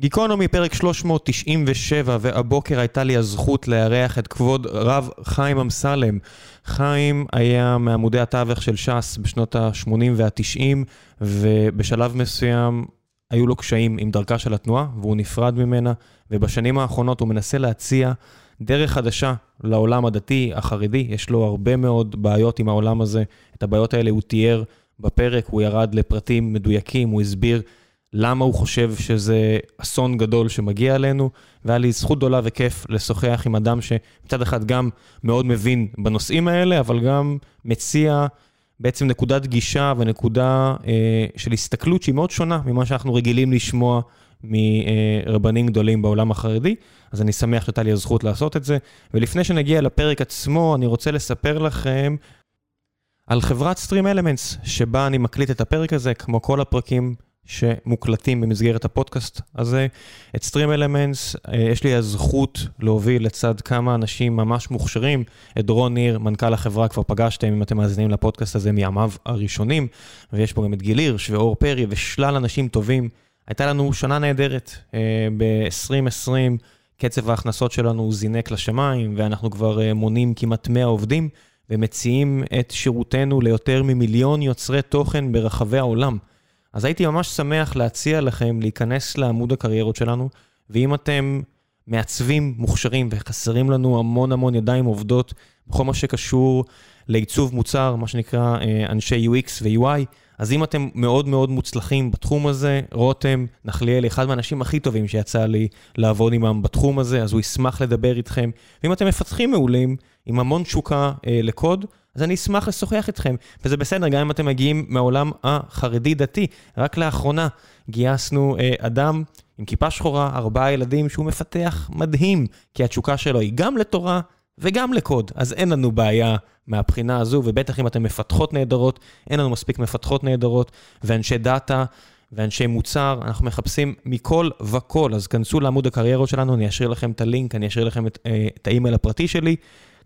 גיקונומי, פרק 397, והבוקר הייתה לי הזכות לארח את כבוד רב חיים אמסלם. חיים היה מעמודי התווך של ש"ס בשנות ה-80 וה-90, ובשלב מסוים היו לו קשיים עם דרכה של התנועה, והוא נפרד ממנה, ובשנים האחרונות הוא מנסה להציע דרך חדשה לעולם הדתי, החרדי. יש לו הרבה מאוד בעיות עם העולם הזה. את הבעיות האלה הוא תיאר בפרק, הוא ירד לפרטים מדויקים, הוא הסביר למה הוא חושב שזה אסון גדול שמגיע אלינו, והיה לי זכות גדולה וכיף לשוחח עם אדם שמצד אחד גם מאוד מבין בנושאים האלה, אבל גם מציע בעצם נקודת גישה ונקודה אה, של הסתכלות שהיא מאוד שונה ממה שאנחנו רגילים לשמוע מרבנים גדולים בעולם החרדי, אז אני שמח שהייתה לי הזכות לעשות את זה. ולפני שנגיע לפרק עצמו, אני רוצה לספר לכם על חברת Stream Elements, שבה אני מקליט את הפרק הזה, כמו כל הפרקים שמוקלטים במסגרת הפודקאסט הזה. את Stream Elements, יש לי הזכות להוביל לצד כמה אנשים ממש מוכשרים. את דרון ניר, מנכ"ל החברה, כבר פגשתם, אם אתם מאזינים לפודקאסט הזה, מימיו הראשונים. ויש פה גם את גיל הירש ואור פרי ושלל אנשים טובים. הייתה לנו שנה נהדרת ב-2020. קצב ההכנסות שלנו זינק לשמיים, ואנחנו כבר מונים כמעט 100 עובדים, ומציעים את שירותנו ליותר ממיליון יוצרי תוכן ברחבי העולם. אז הייתי ממש שמח להציע לכם להיכנס לעמוד הקריירות שלנו, ואם אתם מעצבים מוכשרים וחסרים לנו המון המון ידיים עובדות בכל מה שקשור לעיצוב מוצר, מה שנקרא אנשי UX ו-UI, אז אם אתם מאוד מאוד מוצלחים בתחום הזה, רותם נחליאל, אחד מהאנשים הכי טובים שיצא לי לעבוד עמם בתחום הזה, אז הוא ישמח לדבר איתכם. ואם אתם מפתחים מעולים, עם המון תשוקה אה, לקוד, אז אני אשמח לשוחח איתכם, וזה בסדר, גם אם אתם מגיעים מהעולם החרדי-דתי. רק לאחרונה גייסנו אה, אדם עם כיפה שחורה, ארבעה ילדים, שהוא מפתח מדהים, כי התשוקה שלו היא גם לתורה וגם לקוד, אז אין לנו בעיה מהבחינה הזו, ובטח אם אתם מפתחות נהדרות, אין לנו מספיק מפתחות נהדרות, ואנשי דאטה. ואנשי מוצר, אנחנו מחפשים מכל וכל, אז כנסו לעמוד הקריירות שלנו, אני אשאיר לכם את הלינק, אני אשאיר לכם את, את האימייל הפרטי שלי,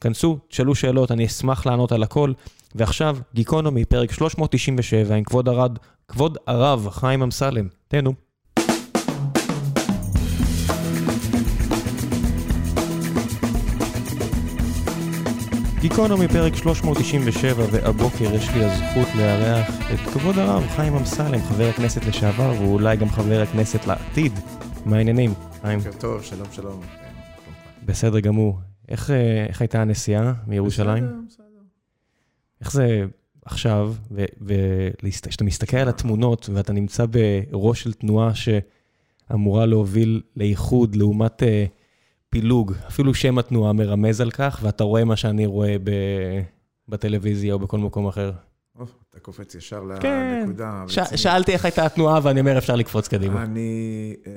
כנסו, תשאלו שאלות, אני אשמח לענות על הכל. ועכשיו, גיקונומי, פרק 397, עם כבוד הרד, כבוד הרב חיים אמסלם. תהנו. גיקונומי, פרק 397, והבוקר יש לי הזכות לארח את כבוד הרב חיים אמסלם, חבר הכנסת לשעבר, ואולי גם חבר הכנסת לעתיד. מה העניינים, חיים? בוקר טוב, שלום שלום. בסדר גמור. איך, איך הייתה הנסיעה מירושלים? בסדר, בסדר. איך זה עכשיו, וכשאתה מסתכל על התמונות ואתה נמצא בראש של תנועה שאמורה להוביל לאיחוד לעומת uh, פילוג, אפילו שם התנועה מרמז על כך, ואתה רואה מה שאני רואה ב... בטלוויזיה או בכל מקום אחר. אתה קופץ ישר כן. לנקודה. ש... שאלתי איך הייתה התנועה, ואני אומר, אפשר לקפוץ קדימה. אני אה,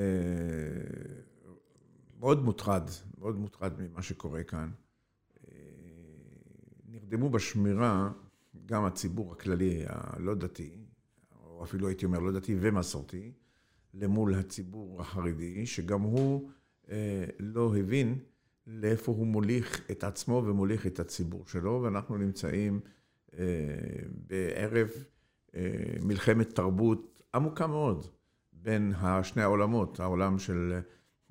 מאוד מוטרד, מאוד מוטרד ממה שקורה כאן. נרדמו בשמירה גם הציבור הכללי הלא דתי, או אפילו הייתי אומר לא דתי ומסורתי, למול הציבור החרדי, שגם הוא אה, לא הבין לאיפה הוא מוליך את עצמו ומוליך את הציבור שלו, ואנחנו נמצאים אה, בערב אה, מלחמת תרבות עמוקה מאוד בין שני העולמות, העולם של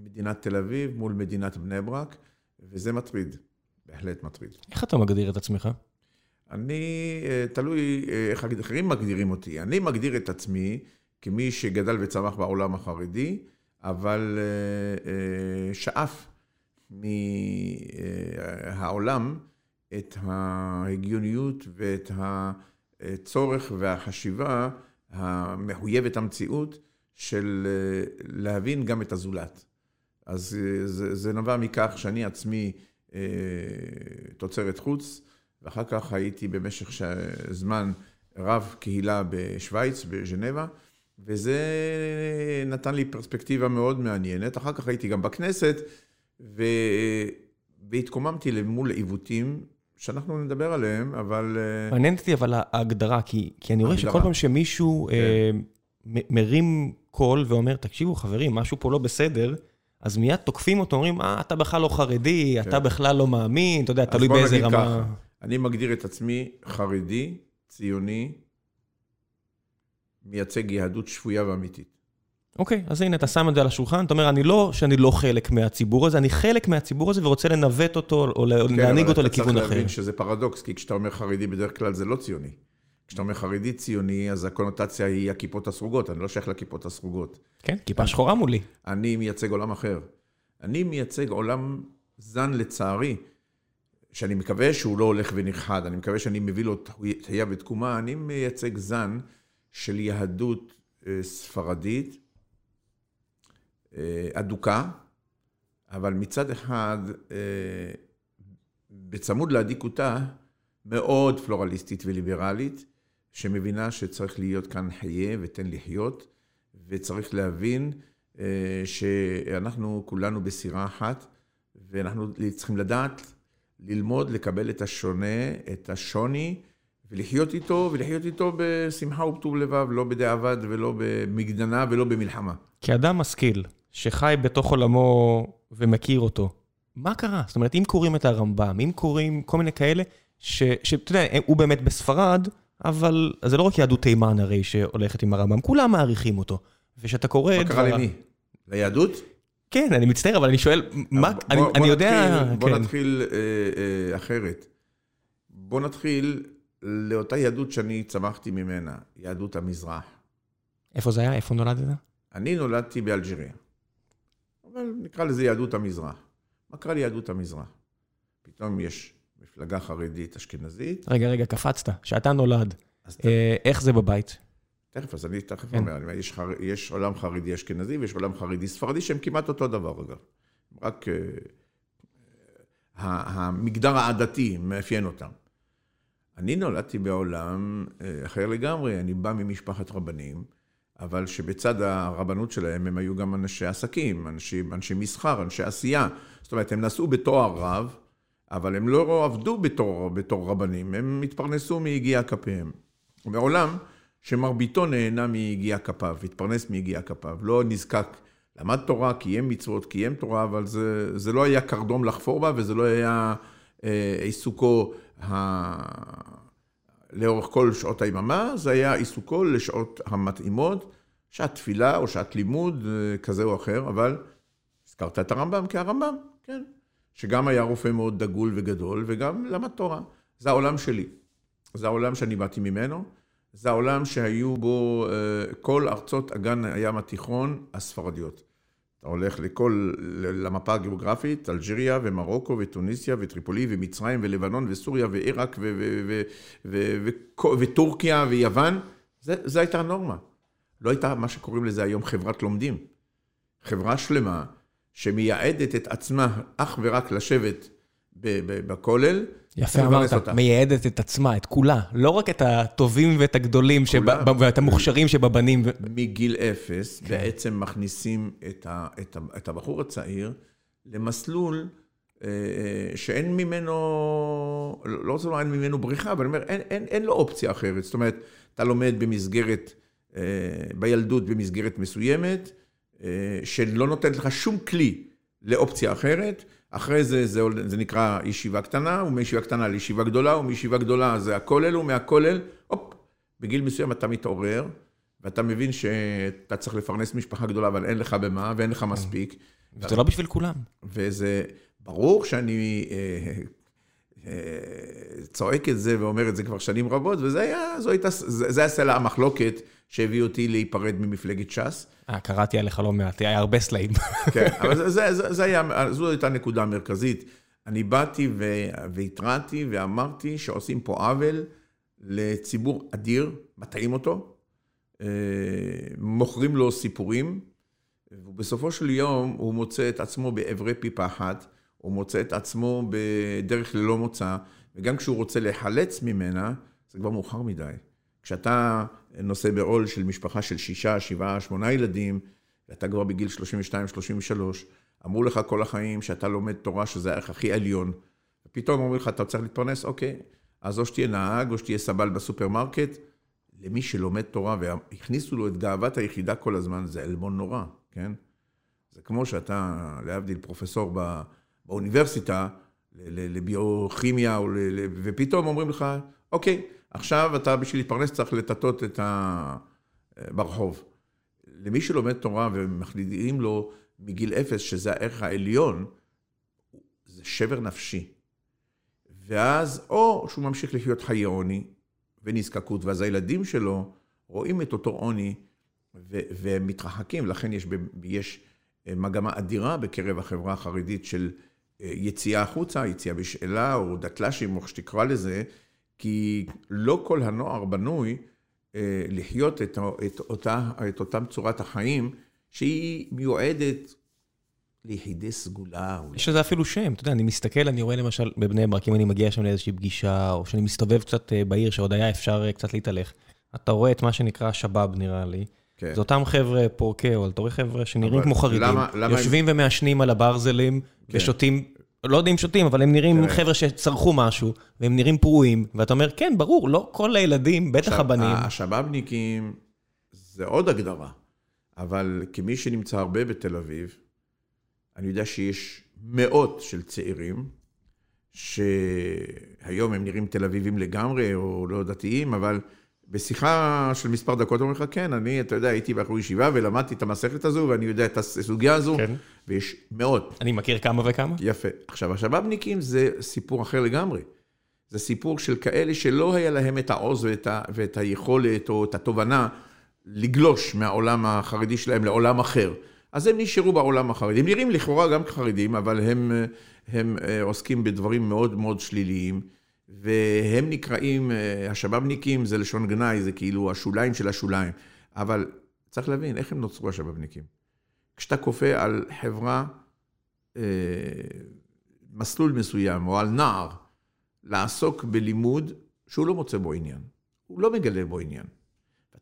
מדינת תל אביב מול מדינת בני ברק, וזה מטריד, בהחלט מטריד. איך אתה מגדיר את עצמך? אני, תלוי איך אחרים מגדירים אותי. אני מגדיר את עצמי כמי שגדל וצמח בעולם החרדי, אבל שאף מהעולם את ההגיוניות ואת הצורך והחשיבה המחויבת המציאות של להבין גם את הזולת. אז זה, זה נבע מכך שאני עצמי תוצרת חוץ, ואחר כך הייתי במשך זמן רב קהילה בשוויץ, בז'נבה, וזה נתן לי פרספקטיבה מאוד מעניינת. אחר כך הייתי גם בכנסת, ו... והתקוממתי למול עיוותים שאנחנו נדבר עליהם, אבל... מעניין אותי אבל ההגדרה, כי, כי אני רואה שכל פעם שמישהו כן. אה, מרים קול ואומר, תקשיבו חברים, משהו פה לא בסדר, אז מיד תוקפים אותו, אומרים, אה, אתה בכלל לא חרדי, כן. אתה בכלל לא מאמין, אתה יודע, תלוי באיזה רמה... ככה, אני מגדיר את עצמי חרדי, ציוני, מייצג יהדות שפויה ואמיתית. אוקיי, אז הנה, אתה שם את זה על השולחן, אתה אומר, אני לא שאני לא חלק מהציבור הזה, אני חלק מהציבור הזה ורוצה לנווט אותו, או כן, להנהיג אותו אבל לכיוון אתה צריך אחר. להבין שזה פרדוקס, כי כשאתה אומר חרדי, בדרך כלל זה לא ציוני. כשאתה אומר חרדי ציוני, אז הקונוטציה היא הכיפות הסרוגות, אני לא שייך לכיפות הסרוגות. כן, כיפה שחורה מולי. אני מייצג עולם אחר. אני מייצג עולם זן, לצערי, שאני מקווה שהוא לא הולך ונכחד, אני מקווה שאני מביא לו תחייה ותקומה, אני מייצג זן של יהדות אה, ספרדית, אה, אדוקה, אבל מצד אחד, אה, בצמוד לאדיקותה, מאוד פלורליסטית וליברלית, שמבינה שצריך להיות כאן חיה ותן לחיות, וצריך להבין אה, שאנחנו כולנו בסירה אחת, ואנחנו צריכים לדעת ללמוד, לקבל את השונה, את השוני, ולחיות איתו, ולחיות איתו בשמחה ובטוב לבב, לא בדיעבד ולא במגדנה ולא במלחמה. כאדם משכיל, שחי בתוך עולמו ומכיר אותו, מה קרה? זאת אומרת, אם קוראים את הרמב"ם, אם קוראים כל מיני כאלה, שאתה יודע, הוא באמת בספרד, אבל זה לא רק יהדות תימן הרי שהולכת עם הרמב"ם, כולם מעריכים אותו. ושאתה קורא... מה קרה למי? ליהדות? כן, אני מצטער, אבל אני שואל, מה, אני, בוא, אני יודע... נתחיל, בוא כן. נתחיל אה, אה, אחרת. בוא נתחיל לאותה יהדות שאני צמחתי ממנה, יהדות המזרח. איפה זה היה? איפה נולדת? אני נולדתי באלג'יריה, אבל נקרא לזה יהדות המזרח. מה קרה ליהדות המזרח? פתאום יש מפלגה חרדית אשכנזית. רגע, רגע, קפצת, שאתה נולד. אה, איך זה בבית? תכף, אז אני תכף כן. אומר, יש, חר... יש עולם חרדי אשכנזי ויש עולם חרדי ספרדי שהם כמעט אותו דבר אגב. רק uh, המגדר העדתי מאפיין אותם. אני נולדתי בעולם uh, אחר לגמרי, אני בא ממשפחת רבנים, אבל שבצד הרבנות שלהם הם היו גם אנשי עסקים, אנשי, אנשי מסחר, אנשי עשייה. זאת אומרת, הם נשאו בתואר רב, אבל הם לא עבדו בתור, בתור רבנים, הם התפרנסו מיגיע כפיהם. מעולם שמרביתו נהנה מיגיע כפיו, התפרנס מיגיע כפיו, לא נזקק, למד תורה, קיים מצוות, קיים תורה, אבל זה, זה לא היה קרדום לחפור בה, וזה לא היה אה, עיסוקו ה... לאורך כל שעות היממה, זה היה עיסוקו לשעות המתאימות, שעת תפילה או שעת לימוד אה, כזה או אחר, אבל הזכרת את הרמב"ם כהרמב"ם, כן. שגם היה רופא מאוד דגול וגדול, וגם למד תורה. זה העולם שלי. זה העולם שאני באתי ממנו. זה העולם שהיו בו אה, כל ארצות אגן הים התיכון הספרדיות. אתה הולך לכל, למפה הגיאוגרפית, אלג'יריה ומרוקו וטוניסיה וטריפולי ומצרים ולבנון וסוריה ועיראק וטורקיה ויוון, זה הייתה הנורמה. לא הייתה מה שקוראים לזה היום חברת לומדים. חברה שלמה שמייעדת את עצמה אך ורק לשבת בכולל. יפה אמרת, מייעדת את עצמה, את כולה. לא רק את הטובים ואת הגדולים שבה, ואת המוכשרים שבבנים. מגיל אפס כן. בעצם מכניסים את, ה, את, ה, את הבחור הצעיר למסלול אה, שאין ממנו, לא רוצה לומר אין ממנו בריחה, אבל אני אומר, אין, אין, אין לו אופציה אחרת. זאת אומרת, אתה לומד במסגרת, אה, בילדות במסגרת מסוימת, אה, שלא נותנת לך שום כלי לאופציה אחרת. אחרי זה, זה, זה נקרא ישיבה קטנה, ומישיבה קטנה לישיבה גדולה, ומישיבה גדולה זה הכולל, ומהכולל, הופ, בגיל מסוים אתה מתעורר, ואתה מבין שאתה צריך לפרנס משפחה גדולה, אבל אין לך במה, ואין לך מספיק. וזה לא בשביל כולם. וזה, ברור שאני אה, אה, צועק את זה ואומר את זה כבר שנים רבות, וזה היה, זו הייתה, זה, זה היה סלע המחלוקת שהביא אותי להיפרד ממפלגת ש"ס. אה, קראתי עליך לא מעט, היה הרבה סלעים. כן, אבל זה, זה, זה, זה היה, זו הייתה נקודה מרכזית. אני באתי והתרעתי ואמרתי שעושים פה עוול לציבור אדיר, מטעים אותו, מוכרים לו סיפורים, ובסופו של יום הוא מוצא את עצמו בעברי פי פחת, הוא מוצא את עצמו בדרך ללא מוצא, וגם כשהוא רוצה להיחלץ ממנה, זה כבר מאוחר מדי. כשאתה נושא בעול של משפחה של שישה, שבעה, שמונה ילדים, ואתה כבר בגיל 32, 33, אמרו לך כל החיים שאתה לומד תורה, שזה הערך הכי עליון, ופתאום אומרים לך, אתה צריך להתפרנס, אוקיי, אז או שתהיה נהג, או שתהיה סבל בסופרמרקט. למי שלומד תורה, והכניסו לו את גאוות היחידה כל הזמן, זה עלבון נורא, כן? זה כמו שאתה, להבדיל, פרופסור בא, באוניברסיטה, לביוכימיה, ופתאום אומרים לך, אוקיי, עכשיו אתה בשביל להתפרנס צריך לטטות את ה... ברחוב. למי שלומד תורה ומחליטים לו מגיל אפס שזה הערך העליון, זה שבר נפשי. ואז, או שהוא ממשיך לחיות חיי עוני ונזקקות, ואז הילדים שלו רואים את אותו עוני והם מתרחקים, לכן יש, יש מגמה אדירה בקרב החברה החרדית של אה, יציאה החוצה, יציאה בשאלה, או דתל"שים, או איך שתקרא לזה, כי לא כל הנוער בנוי אה, לחיות את, את, אותה, את אותם צורת החיים שהיא מיועדת ליחידי סגולה. יש לזה אפילו שם, אתה יודע, אני מסתכל, אני רואה למשל בבני ברק, אם אני מגיע שם לאיזושהי פגישה, או שאני מסתובב קצת אה, בעיר, שעוד היה אפשר קצת להתהלך, אתה רואה את מה שנקרא שבאב, נראה לי. כן. זה אותם חבר'ה פורקי עול, אתה רואה חבר'ה שנראים כמו חרדים, למה, למה יושבים הם... ומעשנים על הברזלים, כן. ושותים, לא יודע אם שותים, אבל הם נראים כן. חבר'ה שצרכו משהו, והם נראים פרועים, ואתה אומר, כן, ברור, לא כל הילדים, בטח עכשיו, הבנים. השבאבניקים זה עוד הגדרה, אבל כמי שנמצא הרבה בתל אביב, אני יודע שיש מאות של צעירים, שהיום הם נראים תל אביבים לגמרי, או לא דתיים, אבל... בשיחה של מספר דקות אומר לך, כן, אני, אתה יודע, הייתי בחור ישיבה ולמדתי את המסכת הזו, ואני יודע את הסוגיה הזו, כן. ויש מאות. אני מכיר כמה וכמה. יפה. עכשיו, השבאבניקים זה סיפור אחר לגמרי. זה סיפור של כאלה שלא היה להם את העוז ואת, ה, ואת היכולת או את התובנה לגלוש מהעולם החרדי שלהם לעולם אחר. אז הם נשארו בעולם החרדי. הם נראים לכאורה גם כחרדים, אבל הם, הם אה, עוסקים בדברים מאוד מאוד שליליים. והם נקראים, אה, השבאבניקים זה לשון גנאי, זה כאילו השוליים של השוליים. אבל צריך להבין, איך הם נוצרו השבאבניקים? כשאתה כופה על חברה, אה, מסלול מסוים, או על נער, לעסוק בלימוד שהוא לא מוצא בו עניין. הוא לא מגלה בו עניין.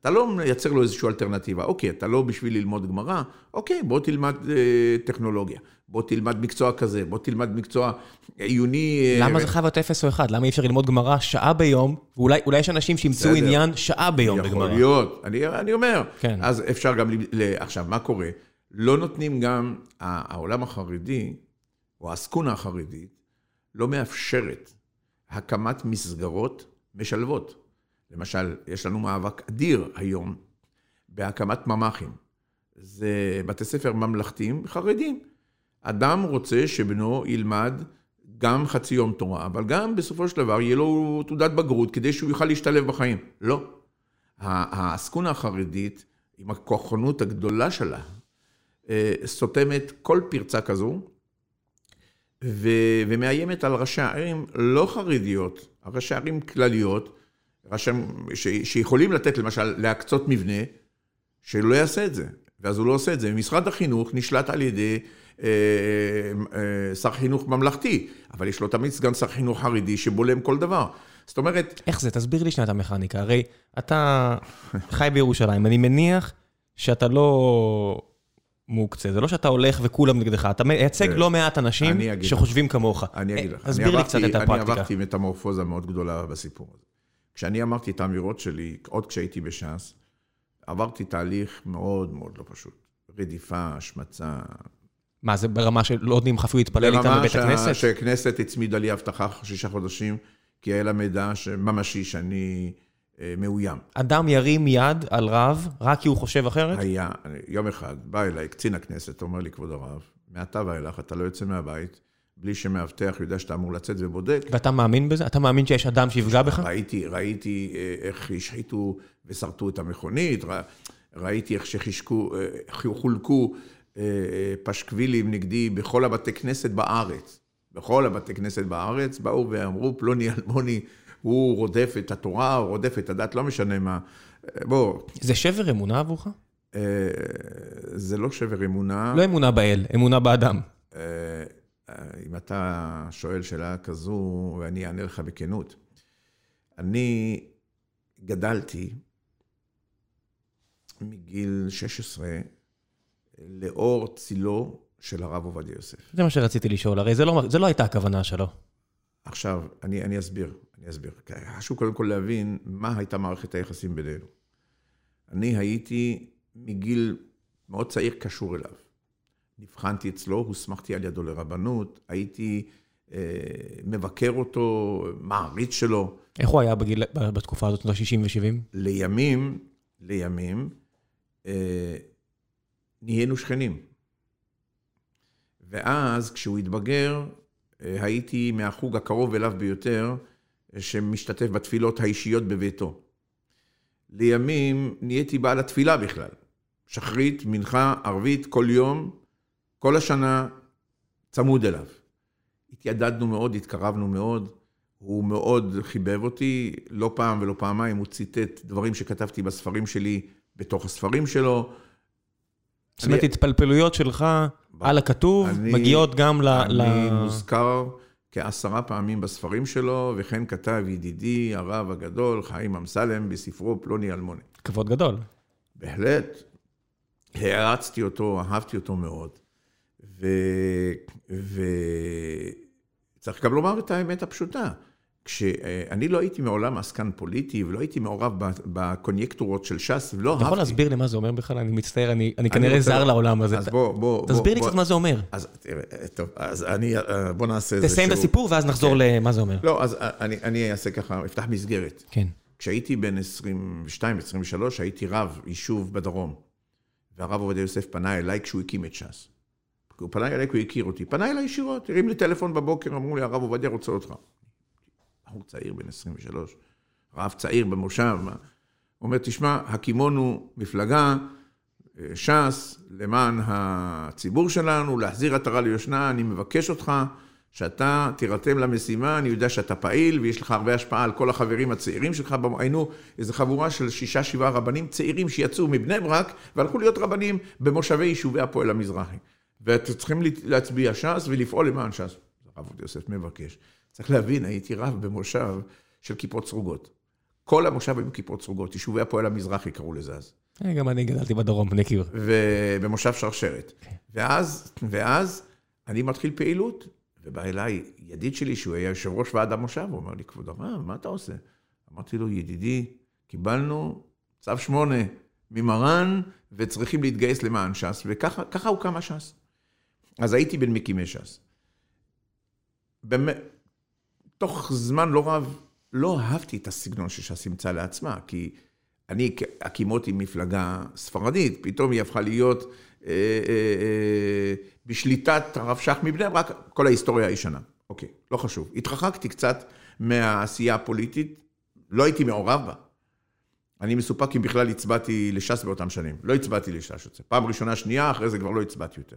אתה לא מייצר לו איזושהי אלטרנטיבה. אוקיי, אתה לא בשביל ללמוד גמרא, אוקיי, בוא תלמד אה, טכנולוגיה, בוא תלמד מקצוע כזה, בוא תלמד מקצוע עיוני... אה, למה זה חייב להיות אפס או אחד? למה אי אפשר ללמוד גמרא שעה ביום, ואולי יש אנשים שימצאו עניין שעה ביום יכול בגמרא? יכול להיות, אני, אני אומר. כן. אז אפשר גם... ל... עכשיו, מה קורה? לא נותנים גם... העולם החרדי, או העסקונה החרדית, לא מאפשרת הקמת מסגרות משלבות. למשל, יש לנו מאבק אדיר היום בהקמת ממ"חים. זה בתי ספר ממלכתיים חרדים. אדם רוצה שבנו ילמד גם חצי יום תורה, אבל גם בסופו של דבר יהיה לו תעודת בגרות כדי שהוא יוכל להשתלב בחיים. לא. העסקונה החרדית, עם הכוחנות הגדולה שלה, אה, סותמת כל פרצה כזו, ומאיימת על ראשי ערים לא חרדיות, ראשי ערים כלליות, רשם, ש, שיכולים לתת למשל להקצות מבנה, שלא יעשה את זה. ואז הוא לא עושה את זה. משרד החינוך נשלט על ידי אה, אה, שר חינוך ממלכתי, אבל יש לו תמיד סגן שר חינוך חרדי שבולם כל דבר. זאת אומרת... איך זה? תסביר לי שנייה את המכניקה. הרי אתה חי בירושלים, אני מניח שאתה לא מוקצה. זה לא שאתה הולך וכולם נגדך, אתה מייצג לא מעט אנשים שחושבים כמוך. אני אגיד לך. תסביר לי קצת את הפרקטיקה. אני עברתי מטמורפוזה מאוד גדולה בסיפור הזה. כשאני אמרתי את האמירות שלי, עוד כשהייתי בש"ס, עברתי תהליך מאוד מאוד לא פשוט. רדיפה, השמצה. מה, זה ברמה של לא יודעים אפילו להתפלל איתם בבית הכנסת? ברמה שהכנסת הצמידה לי הבטחה שישה חודשים, כי היה לה מידע ממשי שאני אה, מאוים. אדם ירים יד על רב רק כי הוא חושב אחרת? היה. יום אחד בא אליי קצין הכנסת, אומר לי, כבוד הרב, מעתה ואילך אתה לא יוצא מהבית. בלי שמאבטח יודע שאתה אמור לצאת ובודק. ואתה מאמין בזה? אתה מאמין שיש אדם שיפגע בך? ראיתי, ראיתי אה, איך השחיתו ושרטו את המכונית, ראיתי איך שחישקו, איך אה, חולקו אה, פשקווילים נגדי בכל הבתי כנסת בארץ. בכל הבתי כנסת בארץ באו ואמרו, פלוני אלמוני, הוא רודף את התורה, הוא רודף את הדת, לא משנה מה. בוא. זה שבר אמונה עבורך? זה לא שבר אמונה. לא אמונה באל, אמונה באדם. אם אתה שואל שאלה כזו, ואני אענה לך בכנות. אני גדלתי מגיל 16 לאור צילו של הרב עובדיה יוסף. זה מה שרציתי לשאול, הרי זה לא, זה לא הייתה הכוונה שלו. עכשיו, אני, אני אסביר, אני אסביר. חשוב קודם כל להבין מה הייתה מערכת היחסים בינינו. אני הייתי מגיל מאוד צעיר קשור אליו. נבחנתי אצלו, הוסמכתי על ידו לרבנות, הייתי אה, מבקר אותו, מעריץ שלו. איך הוא היה בגיל, בתקופה הזאת, ה-60 ו-70? לימים, לימים, אה, נהיינו שכנים. ואז, כשהוא התבגר, הייתי מהחוג הקרוב אליו ביותר, שמשתתף בתפילות האישיות בביתו. לימים נהייתי בעל התפילה בכלל. שחרית, מנחה, ערבית, כל יום, כל השנה, צמוד אליו. התיידדנו מאוד, התקרבנו מאוד, הוא מאוד חיבב אותי, לא פעם ולא פעמיים הוא ציטט דברים שכתבתי בספרים שלי בתוך הספרים שלו. זאת אומרת, התפלפלויות שלך על הכתוב מגיעות גם ל... אני מוזכר כעשרה פעמים בספרים שלו, וכן כתב ידידי הרב הגדול, חיים אמסלם, בספרו פלוני אלמוני. כבוד גדול. בהחלט. הערצתי אותו, אהבתי אותו מאוד. וצריך גם לומר את האמת הפשוטה. כשאני לא הייתי מעולם עסקן פוליטי ולא הייתי מעורב בקונייקטורות של ש"ס, ולא אהבתי. אתה יכול להסביר לי מה זה אומר בכלל? אני מצטער, אני כנראה זר לעולם הזה. אז בוא, בוא. תסביר לי קצת מה זה אומר. אז תראה, טוב, אז אני, בוא נעשה איזה תסיים את הסיפור ואז נחזור למה זה אומר. לא, אז אני אעשה ככה, אפתח מסגרת. כן. כשהייתי בן 22, 23, הייתי רב יישוב בדרום. והרב עובדיה יוסף פנה אליי כשהוא הקים את ש"ס. הוא פנה אליי כי הוא הכיר אותי. פנה אליי ישירות, הרים לי טלפון בבוקר, אמרו לי, הרב עובדיה רוצה אותך. בחור צעיר, בן 23, רב צעיר במושב, הוא אומר, תשמע, הקימונו מפלגה, ש"ס, למען הציבור שלנו, להחזיר עטרה ליושנה, אני מבקש אותך שאתה תירתם למשימה, אני יודע שאתה פעיל ויש לך הרבה השפעה על כל החברים הצעירים שלך, היינו איזו חבורה של שישה, שבעה רבנים צעירים שיצאו מבני ברק והלכו להיות רבנים במושבי יישובי הפועל המזרחי. ואתם צריכים להצביע ש"ס ולפעול למען ש"ס. הרב עובדיה יוסף מבקש. צריך להבין, הייתי רב במושב של כיפות סרוגות. כל המושב היו כיפות סרוגות, יישובי הפועל המזרחי קראו לזה אז. גם אני גדלתי בדרום, בני קיור. ובמושב שרשרת. ואז, ואז אני מתחיל פעילות, ובא אליי ידיד שלי, שהוא היה יושב ראש ועד המושב, הוא אומר לי, כבוד הרב, מה אתה עושה? אמרתי לו, ידידי, קיבלנו צו שמונה ממרן, וצריכים להתגייס למען ש"ס, וככה הוקם הש"ס. אז הייתי בין מקימי ש"ס. באמת, תוך זמן לא רב, לא אהבתי את הסגנון שש"ס אימצה לעצמה, כי אני, הקימות עם מפלגה ספרדית, פתאום היא הפכה להיות אה, אה, אה, בשליטת הרב שך מבני ברק, כל ההיסטוריה הישנה. אוקיי, לא חשוב. התרחקתי קצת מהעשייה הפוליטית, לא הייתי מעורב בה. אני מסופק אם בכלל הצבעתי לש"ס באותם שנים. לא הצבעתי לש"ס. פעם ראשונה, שנייה, אחרי זה כבר לא הצבעתי יותר.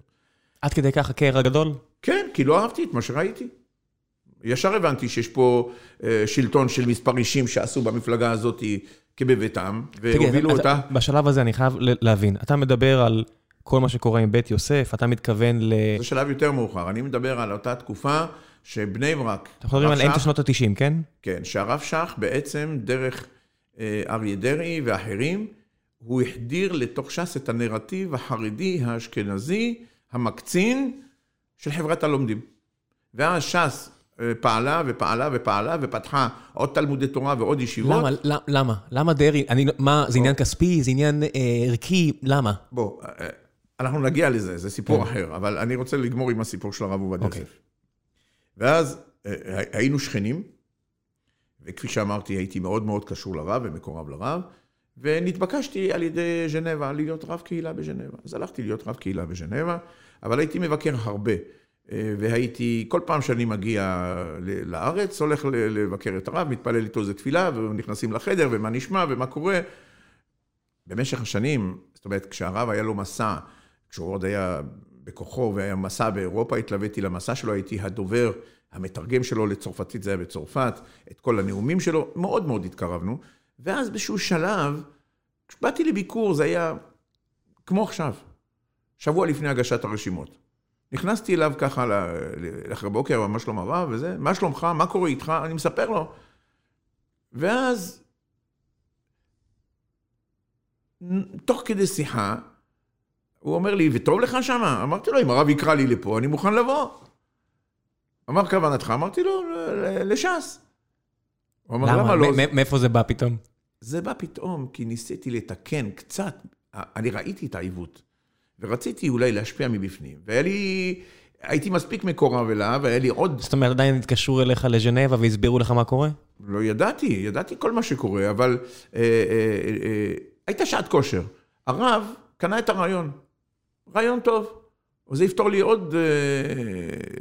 עד כדי כך הקרע גדול? כן, כי לא אהבתי את מה שראיתי. ישר הבנתי שיש פה אה, שלטון של מספר אישים שעשו במפלגה הזאת כבביתם, והובילו אותה. בשלב הזה אני חייב להבין, אתה מדבר על כל מה שקורה עם בית יוסף, אתה מתכוון ל... זה שלב יותר מאוחר, אני מדבר על אותה תקופה שבני ברק... אתה יכול לדבר על אמצע שנות ה-90, כן? כן, שהרב שך בעצם, דרך אה, אריה דרעי ואחרים, הוא החדיר לתוך ש"ס את הנרטיב החרדי, האשכנזי, המקצין של חברת הלומדים. ואז ש"ס פעלה ופעלה ופעלה ופתחה עוד תלמודי תורה ועוד ישיבות. למה? למה? למה דרעי? אני, מה, זה עניין כספי? זה עניין אה, ערכי? למה? בוא, אה, אנחנו נגיע לזה, זה סיפור אחר, אבל אני רוצה לגמור עם הסיפור של הרב עובדיה יוסף. אוקיי. ואז אה, היינו שכנים, וכפי שאמרתי, הייתי מאוד מאוד קשור לרב ומקורב לרב, ונתבקשתי על ידי ז'נבה להיות רב קהילה בז'נבה. אז הלכתי להיות רב קהילה בז'נבה, אבל הייתי מבקר הרבה. אה, והייתי, כל פעם שאני מגיע לארץ, הולך לבקר את הרב, מתפלל איתו איזה תפילה, ונכנסים לחדר, ומה נשמע, ומה קורה. במשך השנים, זאת אומרת, כשהרב היה לו מסע, כשהוא עוד היה בכוחו והיה מסע באירופה, התלוויתי למסע שלו, הייתי הדובר, המתרגם שלו לצרפתית, זה היה בצרפת, את כל הנאומים שלו, מאוד מאוד התקרבנו. ואז באיזשהו שלב, כשבאתי לביקור, זה היה כמו עכשיו, שבוע לפני הגשת הרשימות. נכנסתי אליו ככה לאחר בוקר, מה שלום הרב וזה, מה שלומך, מה קורה איתך, אני מספר לו. ואז, תוך כדי שיחה, הוא אומר לי, וטוב לך שמה? אמרתי לו, אם הרב יקרא לי לפה, אני מוכן לבוא. אמר כוונתך? אמרתי לו, לש"ס. הוא אמר, למה לא? מאיפה זה בא פתאום? זה בא פתאום כי ניסיתי לתקן קצת, אני ראיתי את העיוות. ורציתי אולי להשפיע מבפנים. והיה לי, הייתי מספיק מקורב אליו, והיה לי עוד... זאת אומרת, עדיין התקשרו אליך לז'נבה והסבירו לך מה קורה? לא ידעתי, ידעתי כל מה שקורה, אבל אה, אה, אה, הייתה שעת כושר. הרב קנה את הרעיון. רעיון טוב. זה יפתור לי עוד אה,